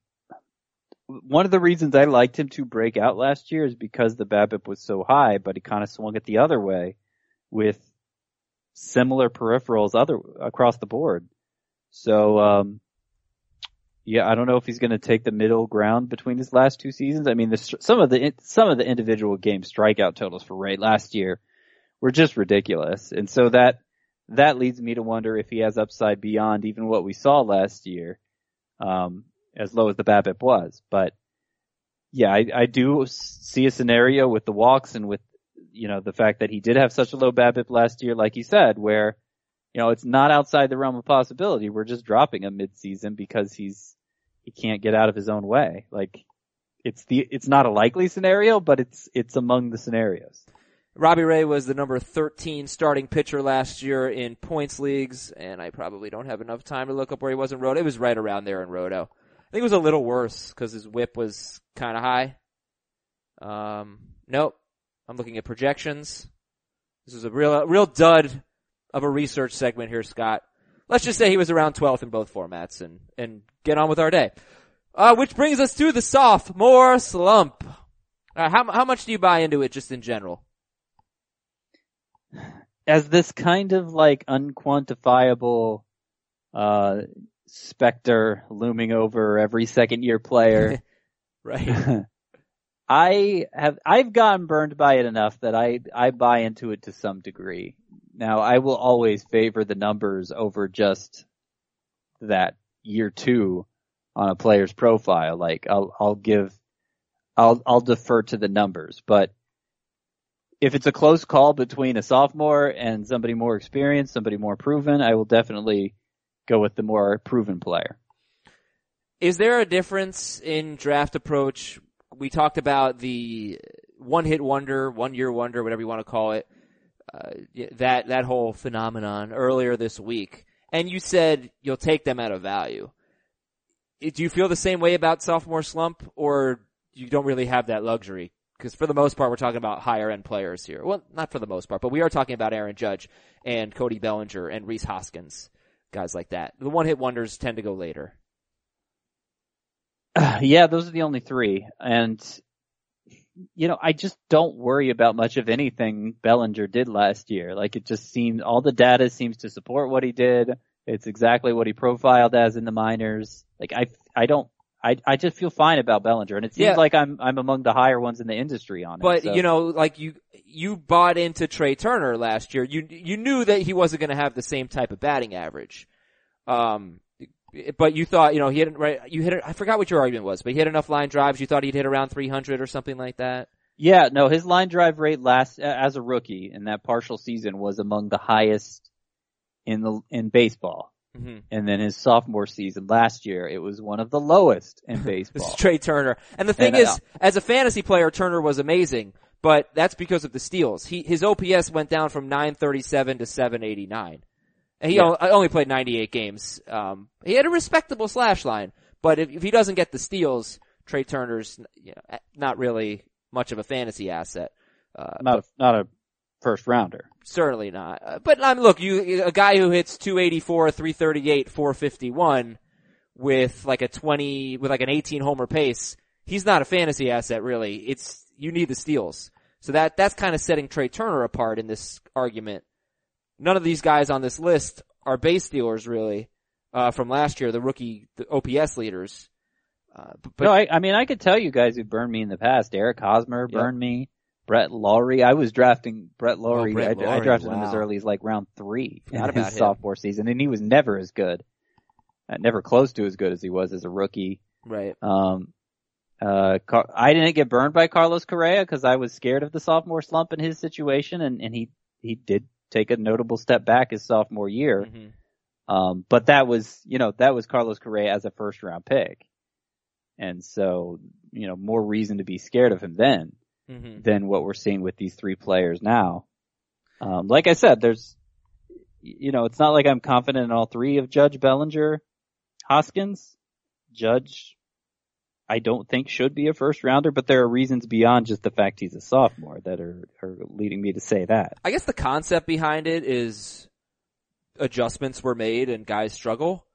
one of the reasons I liked him to break out last year is because the BABIP was so high, but he kind of swung it the other way with similar peripherals other across the board. So, um, yeah, I don't know if he's going to take the middle ground between his last two seasons. I mean, the, some of the some of the individual game strikeout totals for Ray last year were just ridiculous, and so that that leads me to wonder if he has upside beyond even what we saw last year, um, as low as the BABIP was. But yeah, I, I do see a scenario with the walks and with you know the fact that he did have such a low BABIP last year, like you said, where you know, it's not outside the realm of possibility. We're just dropping him mid-season because he's, he can't get out of his own way. Like, it's the, it's not a likely scenario, but it's, it's among the scenarios. Robbie Ray was the number 13 starting pitcher last year in points leagues, and I probably don't have enough time to look up where he was in Roto. It was right around there in Roto. I think it was a little worse because his whip was kind of high. Um, nope. I'm looking at projections. This is a real, real dud of a research segment here, Scott. Let's just say he was around 12th in both formats and, and get on with our day. Uh, which brings us to the sophomore slump. Uh, how, how much do you buy into it just in general? As this kind of like unquantifiable, uh, specter looming over every second year player. right. I have, I've gotten burned by it enough that I, I buy into it to some degree. Now, I will always favor the numbers over just that year two on a player's profile. Like I'll, I'll give, I'll, I'll defer to the numbers, but if it's a close call between a sophomore and somebody more experienced, somebody more proven, I will definitely go with the more proven player. Is there a difference in draft approach? We talked about the one hit wonder, one year wonder, whatever you want to call it uh, that that whole phenomenon earlier this week, and you said you'll take them at a value. Do you feel the same way about sophomore slump, or you don't really have that luxury? Because for the most part, we're talking about higher end players here. Well, not for the most part, but we are talking about Aaron Judge and Cody Bellinger and Rhys Hoskins, guys like that. The one hit wonders tend to go later. Uh, yeah, those are the only three, and you know, I just don't worry about much of anything Bellinger did last year. Like it just seems all the data seems to support what he did. It's exactly what he profiled as in the minors. Like I, I don't, I, I just feel fine about Bellinger, and it seems yeah. like I'm, I'm among the higher ones in the industry on it. But so. you know, like you, you bought into Trea Turner last year. You, you knew that he wasn't going to have the same type of batting average. Um, but you thought, you know, he hit right. You hit. I forgot what your argument was, but he had enough line drives. You thought he'd hit around 300 or something like that. Yeah, no, his line drive rate last as a rookie in that partial season was among the highest in the in baseball. Mm-hmm. And then his sophomore season last year, it was one of the lowest in baseball. this is Trea Turner. And the thing and, is, as a fantasy player, Turner was amazing, but that's because of the steals. He, his OPS went down from 937 to 789. He yeah. only played 98 games. Um, he had a respectable slash line, but if, if he doesn't get the steals, Trea Turner's you know, not really much of a fantasy asset. Uh, not a, not a first rounder. Certainly not. Uh, but um, look, you a guy who hits 284, 338, 451 with like a 20 with like an 18 homer pace. He's not a fantasy asset really. It's you need the steals. So that that's kind of setting Trey Turner apart in this argument none of these guys on this list are base stealers really, uh, from last year, the rookie the OPS leaders. Uh, but, no, I, I, mean, I could tell you guys who burned me in the past. Eric Hosmer burned yep. me. Brett Lawrie. I was drafting Brett Lawrie. Oh, Brett I, I, drafted wow. him as early as like round three in his him. sophomore season, and he was never as good, uh, never close to as good as he was as a rookie. Right. Um, uh, Car- I didn't get burned by Carlos Correa because I was scared of the sophomore slump in his situation, and, and he he did take a notable step back his sophomore year. Mm-hmm. Um, but that was, you know, that was Carlos Correa as a first round pick. And so, you know, more reason to be scared of him then mm-hmm. than what we're seeing with these three players now. Um, like I said, there's, you know, it's not like I'm confident in all three of Judge Bellinger, Hoskins, Judge I don't think should be a first rounder, but there are reasons beyond just the fact he's a sophomore that are, are leading me to say that. I guess the concept behind it is adjustments were made and guys struggle.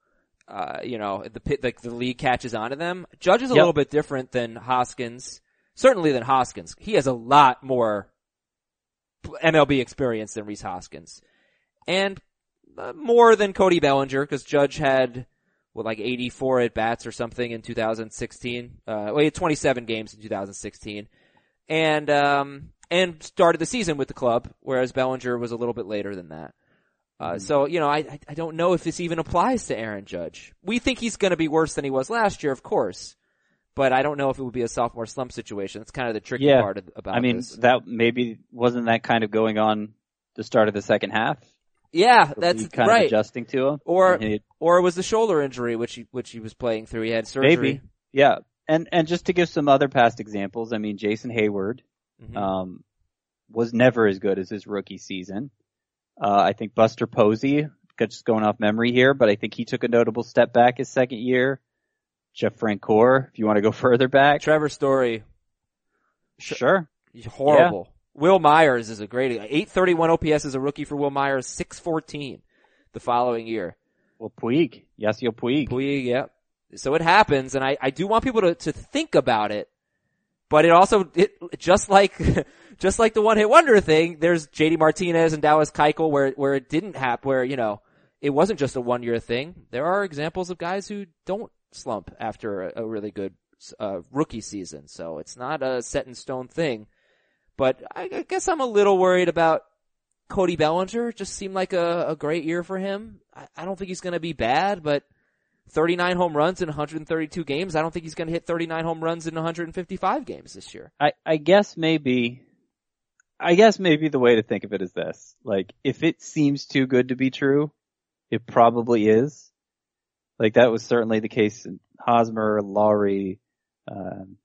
Uh, you know, the pit, like the league catches on to them. Judge is a yep. little bit different than Hoskins, certainly than Hoskins. He has a lot more MLB experience than Rhys Hoskins. and uh, more than Cody Bellinger because Judge had what like 84 at bats or something in 2016. Uh, well, he had 27 games in 2016, and um, and started the season with the club, whereas Bellinger was a little bit later than that. Uh, Mhm. so you know, I I don't know if this even applies to Aaron Judge. We think he's going to be worse than he was last year, of course, but I don't know if it would be a sophomore slump situation. That's kind of the tricky Yeah. part of- about I mean, this. that maybe wasn't that kind of going on the start of the second half. Yeah, that's kind right. of adjusting to him. Or he- or it was the shoulder injury which he which he was playing through. He had surgery. maybe, yeah. And and just to give some other past examples, I mean, Jason Heyward Mhm. um, was never as good as his rookie season. Uh, I think Buster Posey, just going off memory here, but I think he took a notable step back his second year. Jeff Francoeur, if you want to go further back, Trevor Story, sure. He's horrible. Wil Myers is a great 831 OPS as a rookie for Wil Myers, 614 the following year. Well, Puig, yes, you're Puig. Puig, yep. So it happens, and I, I do want people to, to think about it, but it also, it, just like, just like the one hit wonder thing, there's JD Martinez and Dallas Keuchel where, where it didn't happen, where, you know, it wasn't just a one year thing. There are examples of guys who don't slump after a, a really good, uh, rookie season. So it's not a set in stone thing, but I, I guess I'm a little worried about Cody Bellinger. Just seemed like a, a great year for him. I, I don't think he's going to be bad, but 39 home runs in 132 games. I don't think he's going to hit 39 home runs in 155 games this year. I, I guess maybe, I guess maybe the way to think of it is this. Like, if it seems too good to be true, it probably is. Like, that was certainly the case in Hosmer, Lawrie, um,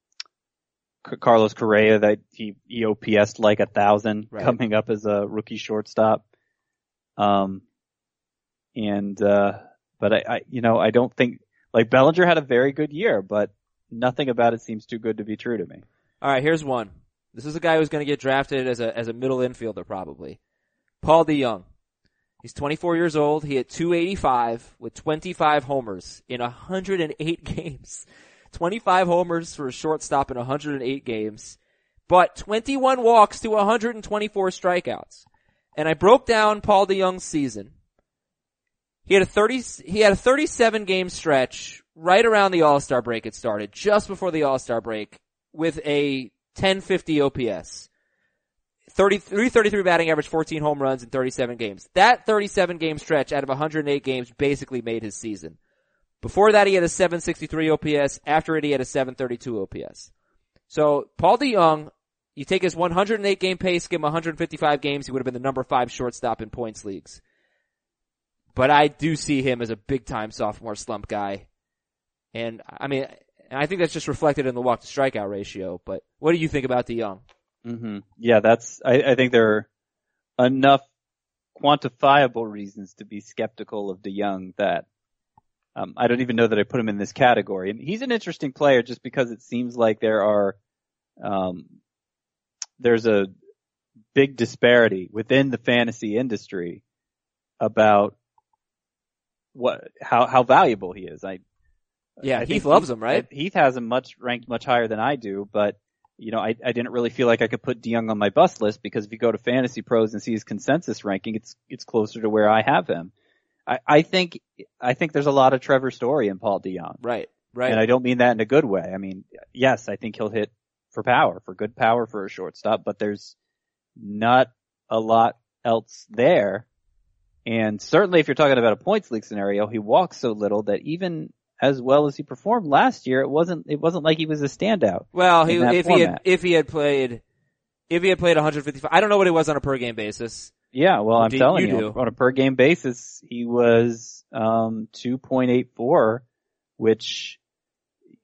Carlos Correa that he, OPS'd like a thousand Right. coming up as a rookie shortstop. Um, and, uh, but I, I, you know, I don't think, like Bellinger had a very good year, but nothing about it seems too good to be true to me. All right, here's one. This is a guy who's going to get drafted as a as a middle infielder probably. Paul DeJong. He's 24 years old. He hit 285 with 25 homers in 108 games. 25 homers for a shortstop in 108 games, but 21 walks to 124 strikeouts. And I broke down Paul DeJong's season. He had a 30, he had a 37 game stretch right around the All-Star break it started, just before the All-Star break with a 1050 OPS. 30, 333 batting average, 14 home runs in 37 games. That 37 game stretch out of 108 games basically made his season. Before that he had a 763 OPS, after it he had a 732 OPS. So, Paul DeJong, you take his 108 game pace, give him 155 games, he would have been the number five shortstop in points leagues. But I do see him as a big time sophomore slump guy. And I mean, I think that's just reflected in the walk to strikeout ratio, but what do you think about DeJong? hmm Yeah, that's. I, I think there are enough quantifiable reasons to be skeptical of DeJong that um, I don't even know that I put him in this category. And he's an interesting player just because it seems like there are um, there's a big disparity within the fantasy industry about what how how valuable he is. I Yeah, I Heath loves him, right? Heath has him much ranked much higher than I do, but you know, I, I didn't really feel like I could put DeJong on my bust list because if you go to Fantasy Pros and see his consensus ranking, it's it's closer to where I have him. I, I think I think there's a lot of Trevor Story in Paul DeJong, Right, right. and I don't mean that in a good way. I mean, yes, I think he'll hit for power, for good power for a shortstop, but there's not a lot else there. And certainly if you're talking about a points league scenario, he walks so little that even as well as he performed last year, it wasn't, it wasn't like he was a standout. well, he, if he had, if he had played, if he had played 155, I don't know what it was on a per game basis. Yeah, well, I'm telling you you, on a per game basis, he was, um, 2.84, which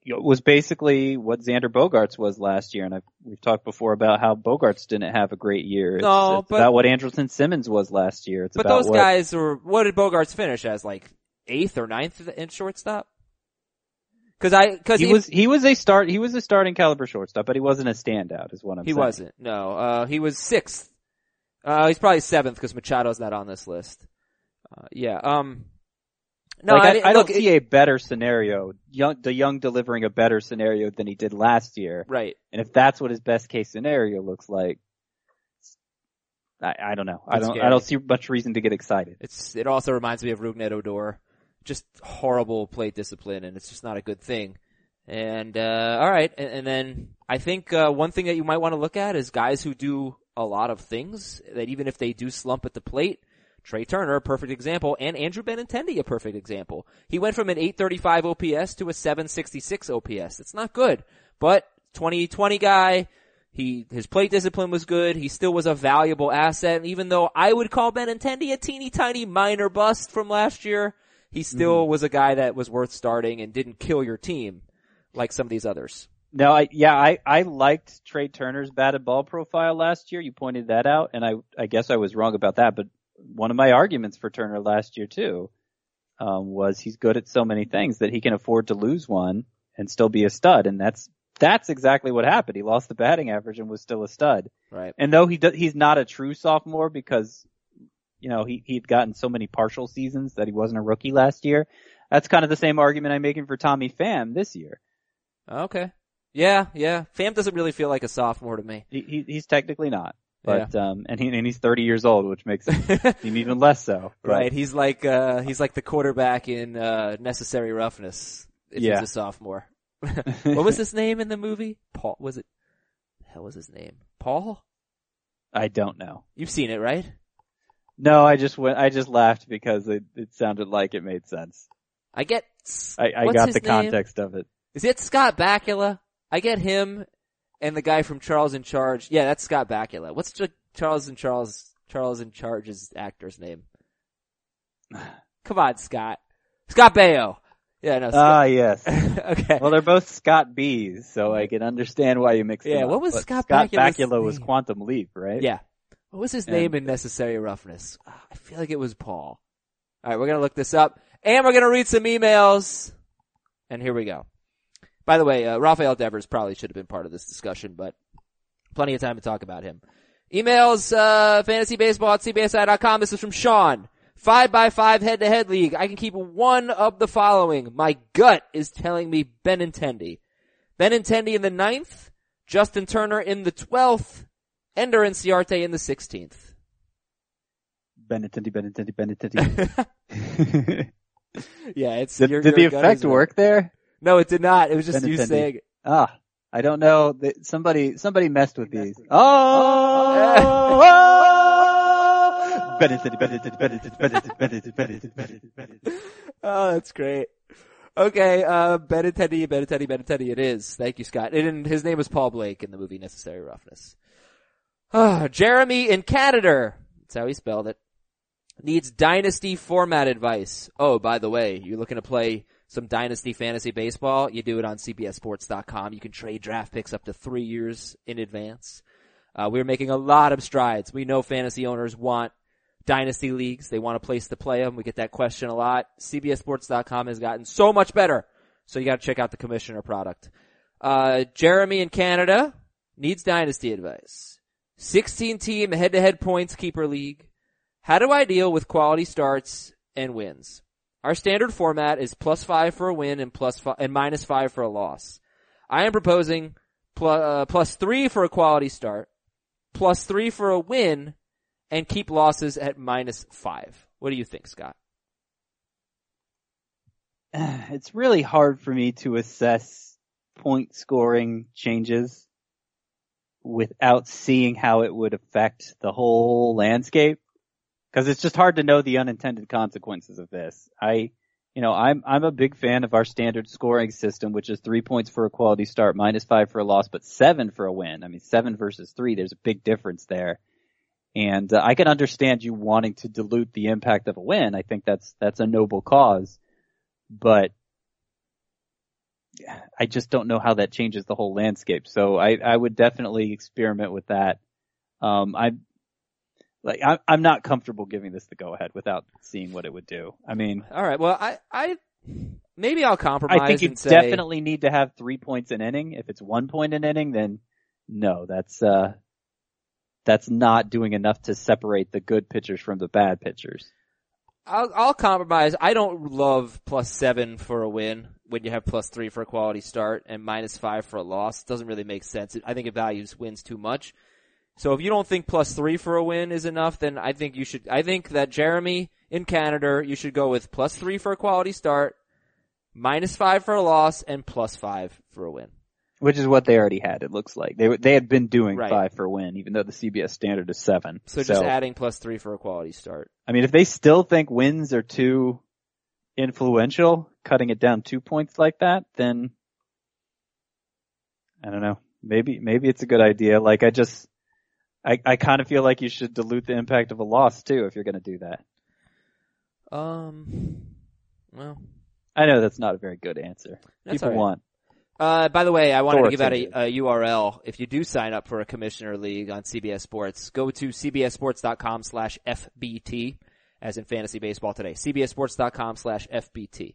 was basically what Xander Bogaerts was last year. And I've, we've talked before about how Bogaerts didn't have a great year. It's, No, it's but- about what Andrelton Simmons was last year. It's But those what, guys were, what did Bogaerts finish as, like eighth or ninth in shortstop? Cause I, cause he he, was, he was a start, he was a starting caliber shortstop, but he wasn't a standout is what I'm he saying. wasn't. No, uh, he was sixth. Uh, he's probably seventh because Machado's not on this list. Uh, yeah, um, no, like, I, didn't- I don't see it- a better scenario, young, the young delivering a better scenario than he did last year. right. And if that's what his best case scenario looks like, I, I don't know. I don't. scary. I don't see much reason to get excited. It's it also reminds me of Rougned Odor. Just horrible plate discipline, and it's just not a good thing. And uh, all right, and, and then I think uh, one thing that you might want to look at is guys who do a lot of things that even if they do slump at the plate. Trea Turner, a perfect example, and Andrew Benintendi, a perfect example. He went from an 835 OPS to a 766 OPS. It's not good, but 2020 guy, he, his plate discipline was good. He still was a valuable asset. And even though I would call Benintendi a teeny tiny minor bust from last year, he still mm. was a guy that was worth starting and didn't kill your team like some of these others. No, I yeah, I I liked Trea Turner's batted ball profile last year. You pointed that out, and I I guess I was wrong about that. But one of my arguments for Turner last year too um, was he's good at so many things that he can afford to lose one and still be a stud, and that's that's exactly what happened. He lost the batting average and was still a stud. Right. And though he do, he's not a true sophomore because you know he he'd gotten so many partial seasons that he wasn't a rookie last year. That's kind of the same argument I'm making for Tommy Pham this year. Okay. Yeah, yeah. Pham doesn't really feel like a sophomore to me. He, he he's technically not, but um, and he and he's 30 years old, which makes him even less so. But, Right. He's like uh he's like the quarterback in uh Necessary Roughness if Yeah. he's a sophomore. what was his name in the movie? Paul was it the hell was his name? Paul? I don't know. You've seen it, right? No, I just went. I just laughed because it it sounded like it made sense. I get I, I got the name? context of it. Is it Scott Bakula? I get him and the guy from Charles in Charge. Yeah, that's Scott Bakula. What's Ch- Charles in Charles Charles in Charge's actor's name? Come on, Scott. Scott Baio. Yeah, no. Ah, Scott. yes. okay. Well, they're both Scott B's, so I can understand why you mixed Yeah, them up. what was Scott Scott Bakula's Bakula was? Quantum Leap, right? Yeah. What was his And- name in Necessary Roughness? Ah, I feel like it was Paul. Alright, we're gonna look this up. And we're gonna read some emails. And here we go. By the way, uh, Rafael Devers probably should have been part of this discussion, but plenty of time to talk about him. Emails, uh, fantasybaseball at cbsi.com. This is from Sean. Five by five head to head league. I can keep one of the following. My gut is telling me Benintendi. Benintendi in the ninth, Justin Turner in the twelfth, Ender Inciarte in the sixteenth. Benintendi, Benintendi, Benintendi. Yeah, it's did your- did the your gut effect work there? No, it did not. It was just you Benintendi. saying. Ah, I don't know. Th- Somebody, somebody messed with these. Oh! Benintendi. Oh, that's great. Okay, uh, Benintendi, Benintendi, Benintendi. It is. Thank you, Scott. And his name was Paul Blake in the movie Necessary Roughness. Ah, Jeremy in Canada. That's how he spelled it. Needs dynasty format advice. Oh, by the way, you're looking to play some dynasty fantasy baseball? You do it on CBSSports.com. You can trade draft picks up to three years in advance. Uh, we're making a lot of strides. We know fantasy owners want dynasty leagues. They want a place to play them. We get that question a lot. CBSSports.com has gotten so much better. So you gotta check out the commissioner product. Uh, Jeremy in Canada needs dynasty advice. 16 team head to head points keeper league. How do I deal with quality starts and wins? Our standard format is plus five for a win and plus five, and minus five for a loss. I am proposing plus, uh, plus three for a quality start, plus three for a win, and keep losses at minus five. What do you think, Scott? It's really hard for me to assess point scoring changes without seeing how it would affect the whole landscape. Cause it's just hard to know the unintended consequences of this. I, you know, I'm, I'm a big fan of our standard scoring system, which is three points for a quality start, minus five for a loss, but seven for a win. I mean, seven versus three, there's a big difference there. And uh, I can understand you wanting to dilute the impact of a win. I think that's, that's a noble cause, but I just don't know how that changes the whole landscape. So I, I would definitely experiment with that. Um, I, like, I, I'm not comfortable giving this the go ahead without seeing what it would do. I mean, All right. Well, I, I, maybe I'll compromise I think you say, definitely need to have three points an inning. If it's one point an inning, then no, that's, uh, that's not doing enough to separate the good pitchers from the bad pitchers. I'll, I'll compromise. I don't love plus seven for a win when you have plus three for a quality start and minus five for a loss. Doesn't really make sense. I think it values wins too much. So if you don't think plus three for a win is enough, then I think you should, I think that Jeremy in Canada, you should go with plus three for a quality start, minus five for a loss, and plus five for a win. Which is what they already had, it looks like. They they had been doing Right. five for a win, even though the CBS standard is seven. So just adding plus three for a quality start. I mean, if they still think wins are too influential, cutting it down two points like that, then I don't know. Maybe maybe it's a good idea. Like I just I I kind of feel like you should dilute the impact of a loss too if you're going to do that. Um, well, I know that's not a very good answer. People right. want Uh, by the way, I wanted to give out a, a URL. If you do sign up for a commissioner league on CBS Sports, go to cbssports.com slash FBT, as in fantasy baseball today. cbssports.com slash FBT.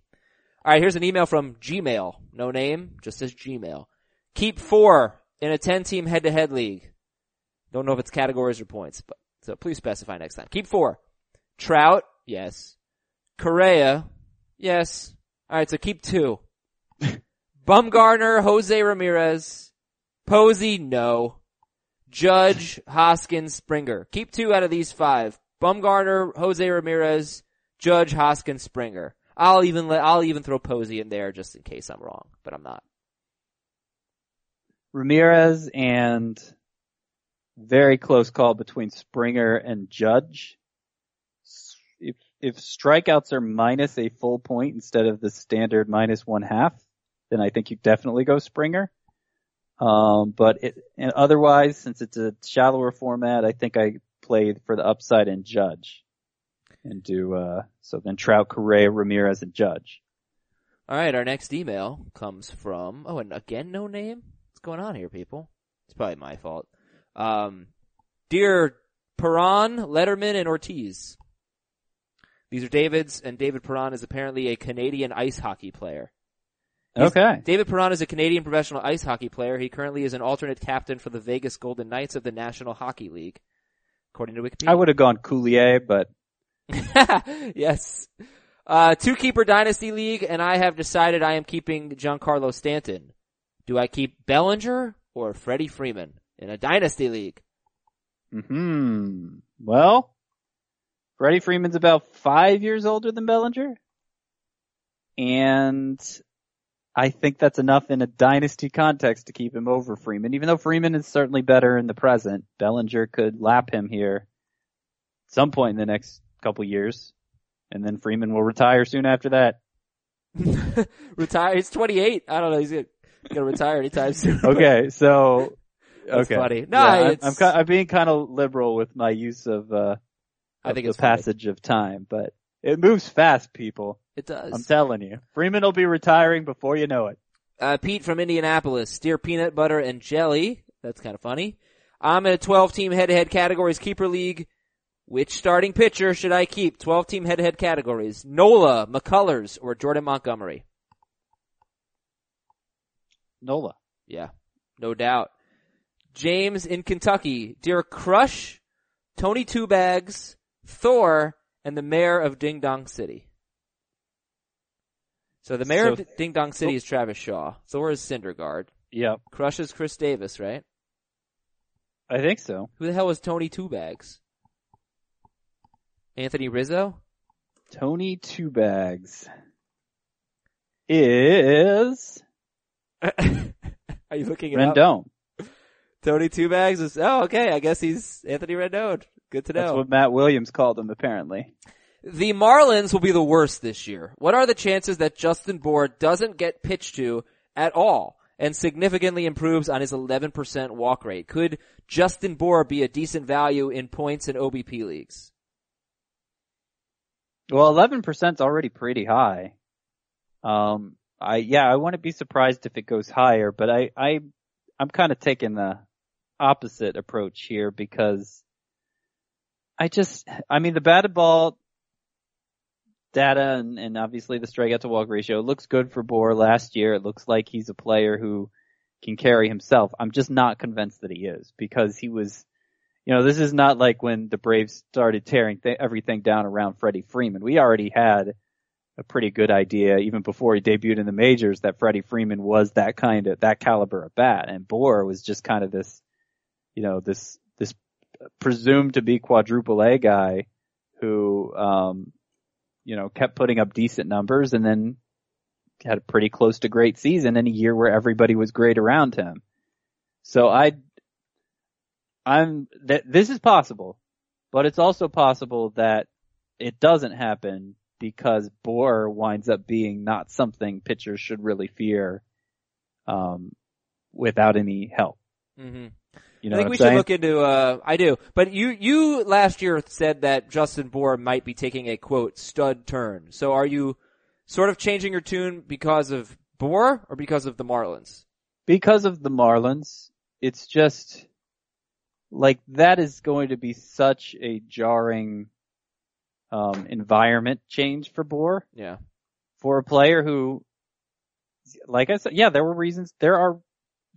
Alright, here's an email from Gmail. No name, just says Gmail. Keep four in a 10 team head to head league. Don't know if it's categories or points, but, so please specify next time. Keep four. Trout, yes. Correa, yes. Alright, so keep two. Bumgarner, Jose Ramirez, Posey, no. Judge, Hoskins, Springer. Keep two out of these five. Bumgarner, Jose Ramirez, Judge, Hoskins, Springer. I'll even let, I'll even throw Posey in there just in case I'm wrong, but I'm not. Ramirez and very close call between Springer and Judge. If if strikeouts are minus a full point instead of the standard minus one half, then I think you definitely go Springer. Um, but it, and otherwise, since it's a shallower format, I think I played for the upside and Judge, and do uh, so then Trout, Correa, Ramirez, and Judge. Alright, our next email comes from, oh, and again, no name? What's going on here, people? It's probably my fault. Um, dear Perron, Letterman, and Ortiz. These are David's, and David Perron is apparently a Canadian ice hockey player. He's- Okay. David Perron is a Canadian professional ice hockey player. He currently is an alternate captain for the Vegas Golden Knights of the National Hockey League, according to Wikipedia. I would have gone Coulier, but yes. Uh, two keeper dynasty league, and I have decided I am keeping Giancarlo Stanton. Do I keep Bellinger or Freddie Freeman in a dynasty league? Hmm. Well, Freddie Freeman's about five years older than Bellinger. And I think that's enough in a dynasty context to keep him over Freeman. Even though Freeman is certainly better in the present, Bellinger could lap him here at some point in the next couple years. And then Freeman will retire soon after that. Retire. He's 28. I don't know. He's gonna, gonna retire anytime soon. Okay, so That's okay. funny. No, Yeah, I'm, I'm, I'm being kind of liberal with my use of uh I think the it's funny. passage of time, but it moves fast, people. It does. I'm telling you. Freeman will be retiring before you know it. Uh, Pete from Indianapolis, dear peanut butter and jelly. That's kind of funny. I'm in a 12 team head to head categories keeper league. Which starting pitcher should I keep? 12 team head to head categories. Nola, McCullers, or Jordan Montgomery? Nola. Yeah, no doubt. James in Kentucky, dear Crush, Tony Two Bags, Thor, and the mayor of Ding Dong City. So the mayor so, of Ding Dong City oh. is Travis Shaw. Thor is Syndergaard. Yep. Crush is Chris Davis, right? I think so. Who the hell is Tony Two Bags? Anthony Rizzo? Tony Two Bags is. Are you looking at Rendon? Up? 32 bags is, oh, okay, I guess he's Anthony Rendon. Good to know. That's what Matt Williams called him, apparently. The Marlins will be the worst this year. What are the chances that Justin Bour doesn't get pitched to at all and significantly improves on his 11% walk rate? Could Justin Bour be a decent value in points in OBP leagues? Well, 11% is already pretty high. Um, I, yeah, I wouldn't be surprised if it goes higher, but I, I, I'm kind of taking the, opposite approach here because I just, I mean, the batted ball data and, and obviously the strikeout to walk ratio looks good for Bour last year. It looks like he's a player who can carry himself. I'm just not convinced that he is because he was, you know, this is not like when the Braves started tearing th- everything down around Freddie Freeman. We already had a pretty good idea even before he debuted in the majors that Freddie Freeman was that kind of, that caliber of bat and Bour was just kind of this, you know, this, this presumed to be quadruple A guy who, um, you know, kept putting up decent numbers and then had a pretty close to great season in a year where everybody was great around him. So I, I'm, that this is possible, but it's also possible that it doesn't happen because Bour winds up being not something pitchers should really fear, um, without any help. Mm-hmm. You know I think we saying? should look into. Uh, I do, but you you last year said that Justin Bour might be taking a quote stud turn. So are you sort of changing your tune because of Bour or because of the Marlins? because of the Marlins, it's just like that is going to be such a jarring um, environment change for Bour Yeah. for a player who, like I said, yeah, there were reasons. There are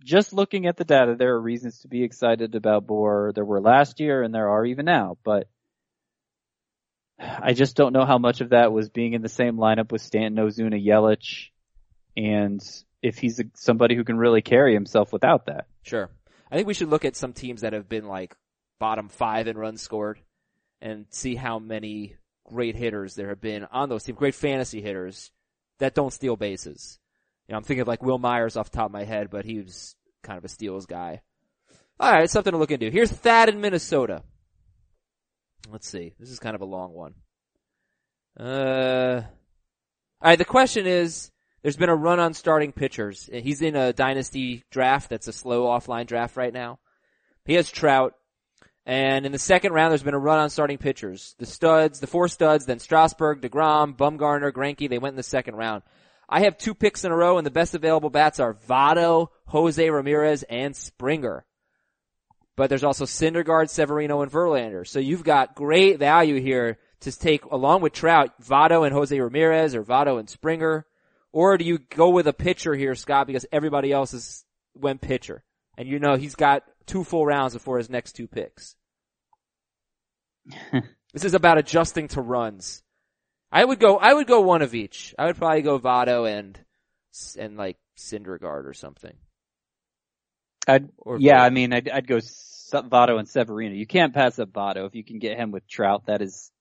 just looking at the data, there are reasons to be excited about Bour. There were last year, and there are even now. But I just don't know how much of that was being in the same lineup with Stanton, Ozuna, Yelich, and if he's a, somebody who can really carry himself without that. Sure. I think we should look at some teams that have been like bottom five in runs scored and see how many great hitters there have been on those teams, great fantasy hitters that don't steal bases. You know, I'm thinking of like Wil Myers off the top of my head, but he was kind of a steals guy. Alright, something to look into. Here's Thad in Minnesota. Let's see. This is kind of a long one. Uh, alright, the question is, there's been a run on starting pitchers. He's in a dynasty draft that's a slow offline draft right now. He has Trout. And in the second round, there's been a run on starting pitchers. The studs, the four studs, then Strasburg, DeGrom, Bumgarner, Greinke, they went in the second round. I have two picks in a row and the best available bats are Votto, Jose Ramirez, and Springer. But there's also Syndergaard, Severino, and Verlander. So you've got great value here to take along with Trout, Votto and Jose Ramirez or Votto and Springer. Or do you go with a pitcher here, Scott, because everybody else is went pitcher? And you know he's got two full rounds before his next two picks. this is about adjusting to runs. I would go, I would go one of each. I would probably go Votto and, and like Syndergaard or something. I'd, Or yeah. I mean, I'd, I'd go S- Votto and Severino. You can't pass up Votto if you can get him with Trout. That is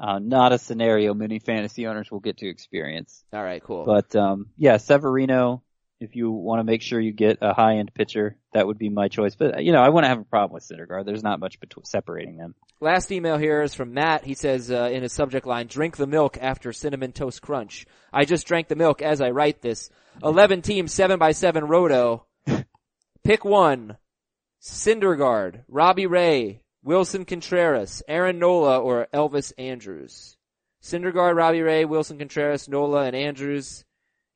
uh, not a scenario many fantasy owners will get to experience. All right, cool. But um, yeah, Severino. If you want to make sure you get a high end pitcher, that would be my choice. But you know, I wouldn't have a problem with Syndergaard. There's not much between separating them. Last email here is from Matt. He says uh, in his subject line, "Drink the milk after cinnamon toast crunch." I just drank the milk as I write this. Eleven teams, seven by seven roto. Pick one: Syndergaard, Robbie Ray, Willson Contreras, Aaron Nola, or Elvis Andrus. Syndergaard, Robbie Ray, Willson Contreras, Nola, and Andrus.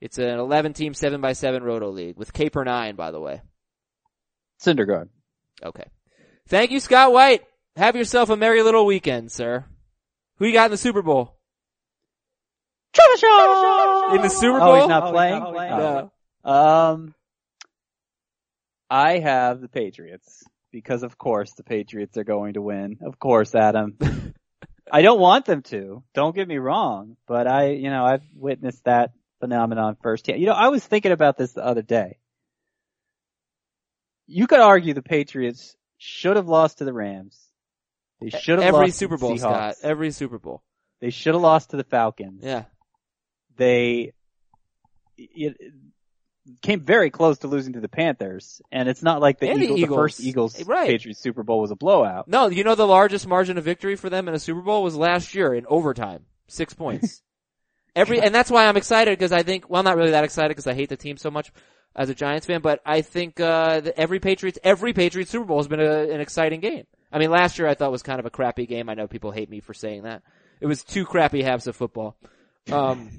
It's an 11 team 7 by 7 roto league with Caper 9, by the way. Syndergaard. Okay. Thank you, Scott White. Have yourself a merry little weekend, sir. Who you got in the Super Bowl? In the Super Bowl? Oh, he's not playing. No. Oh. Um, I have the Patriots because, of course, the Patriots are going to win. Of course, Adam. I don't want them to. Don't get me wrong, but I, you know, I've witnessed that phenomenon firsthand. You know, I was thinking about this the other day. You could argue the Patriots should have lost to the Rams. They should have Every lost Super to the Bowl, Scott. Every Super Bowl. They should have lost to the Falcons. Yeah. They it, came very close to losing to the Panthers, and it's not like the, the Eagles, Eagles. first Eagles Right. Patriots Super Bowl was a blowout. No, you know the largest margin of victory for them in a Super Bowl was last year in overtime. Six points. Every, and that's why I'm excited because I think, well, I'm not really that excited because I hate the team so much as a Giants fan, but I think, uh, that every Patriots, every Patriots Super Bowl has been a, an exciting game. I mean, last year I thought was kind of a crappy game. I know people hate me for saying that. It was two crappy halves of football. Um,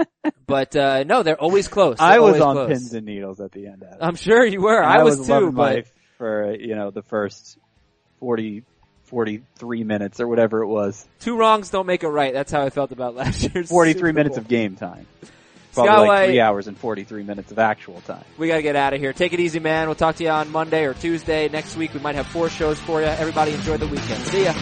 but, uh, no, they're always close. They're I was on close. pins and needles at the end. Adam. I'm sure you were. And I, was, too, but for you know the first 40, 43 minutes or whatever it was. two wrongs don't make it right. That's how I felt about last year's Forty three Super minutes of game time. Probably like three hours and forty three minutes of actual time. We gotta get out of here. Take it easy, man. We'll talk to you on Monday or Tuesday. Next week we might have four shows for you. Everybody enjoy the weekend. See ya.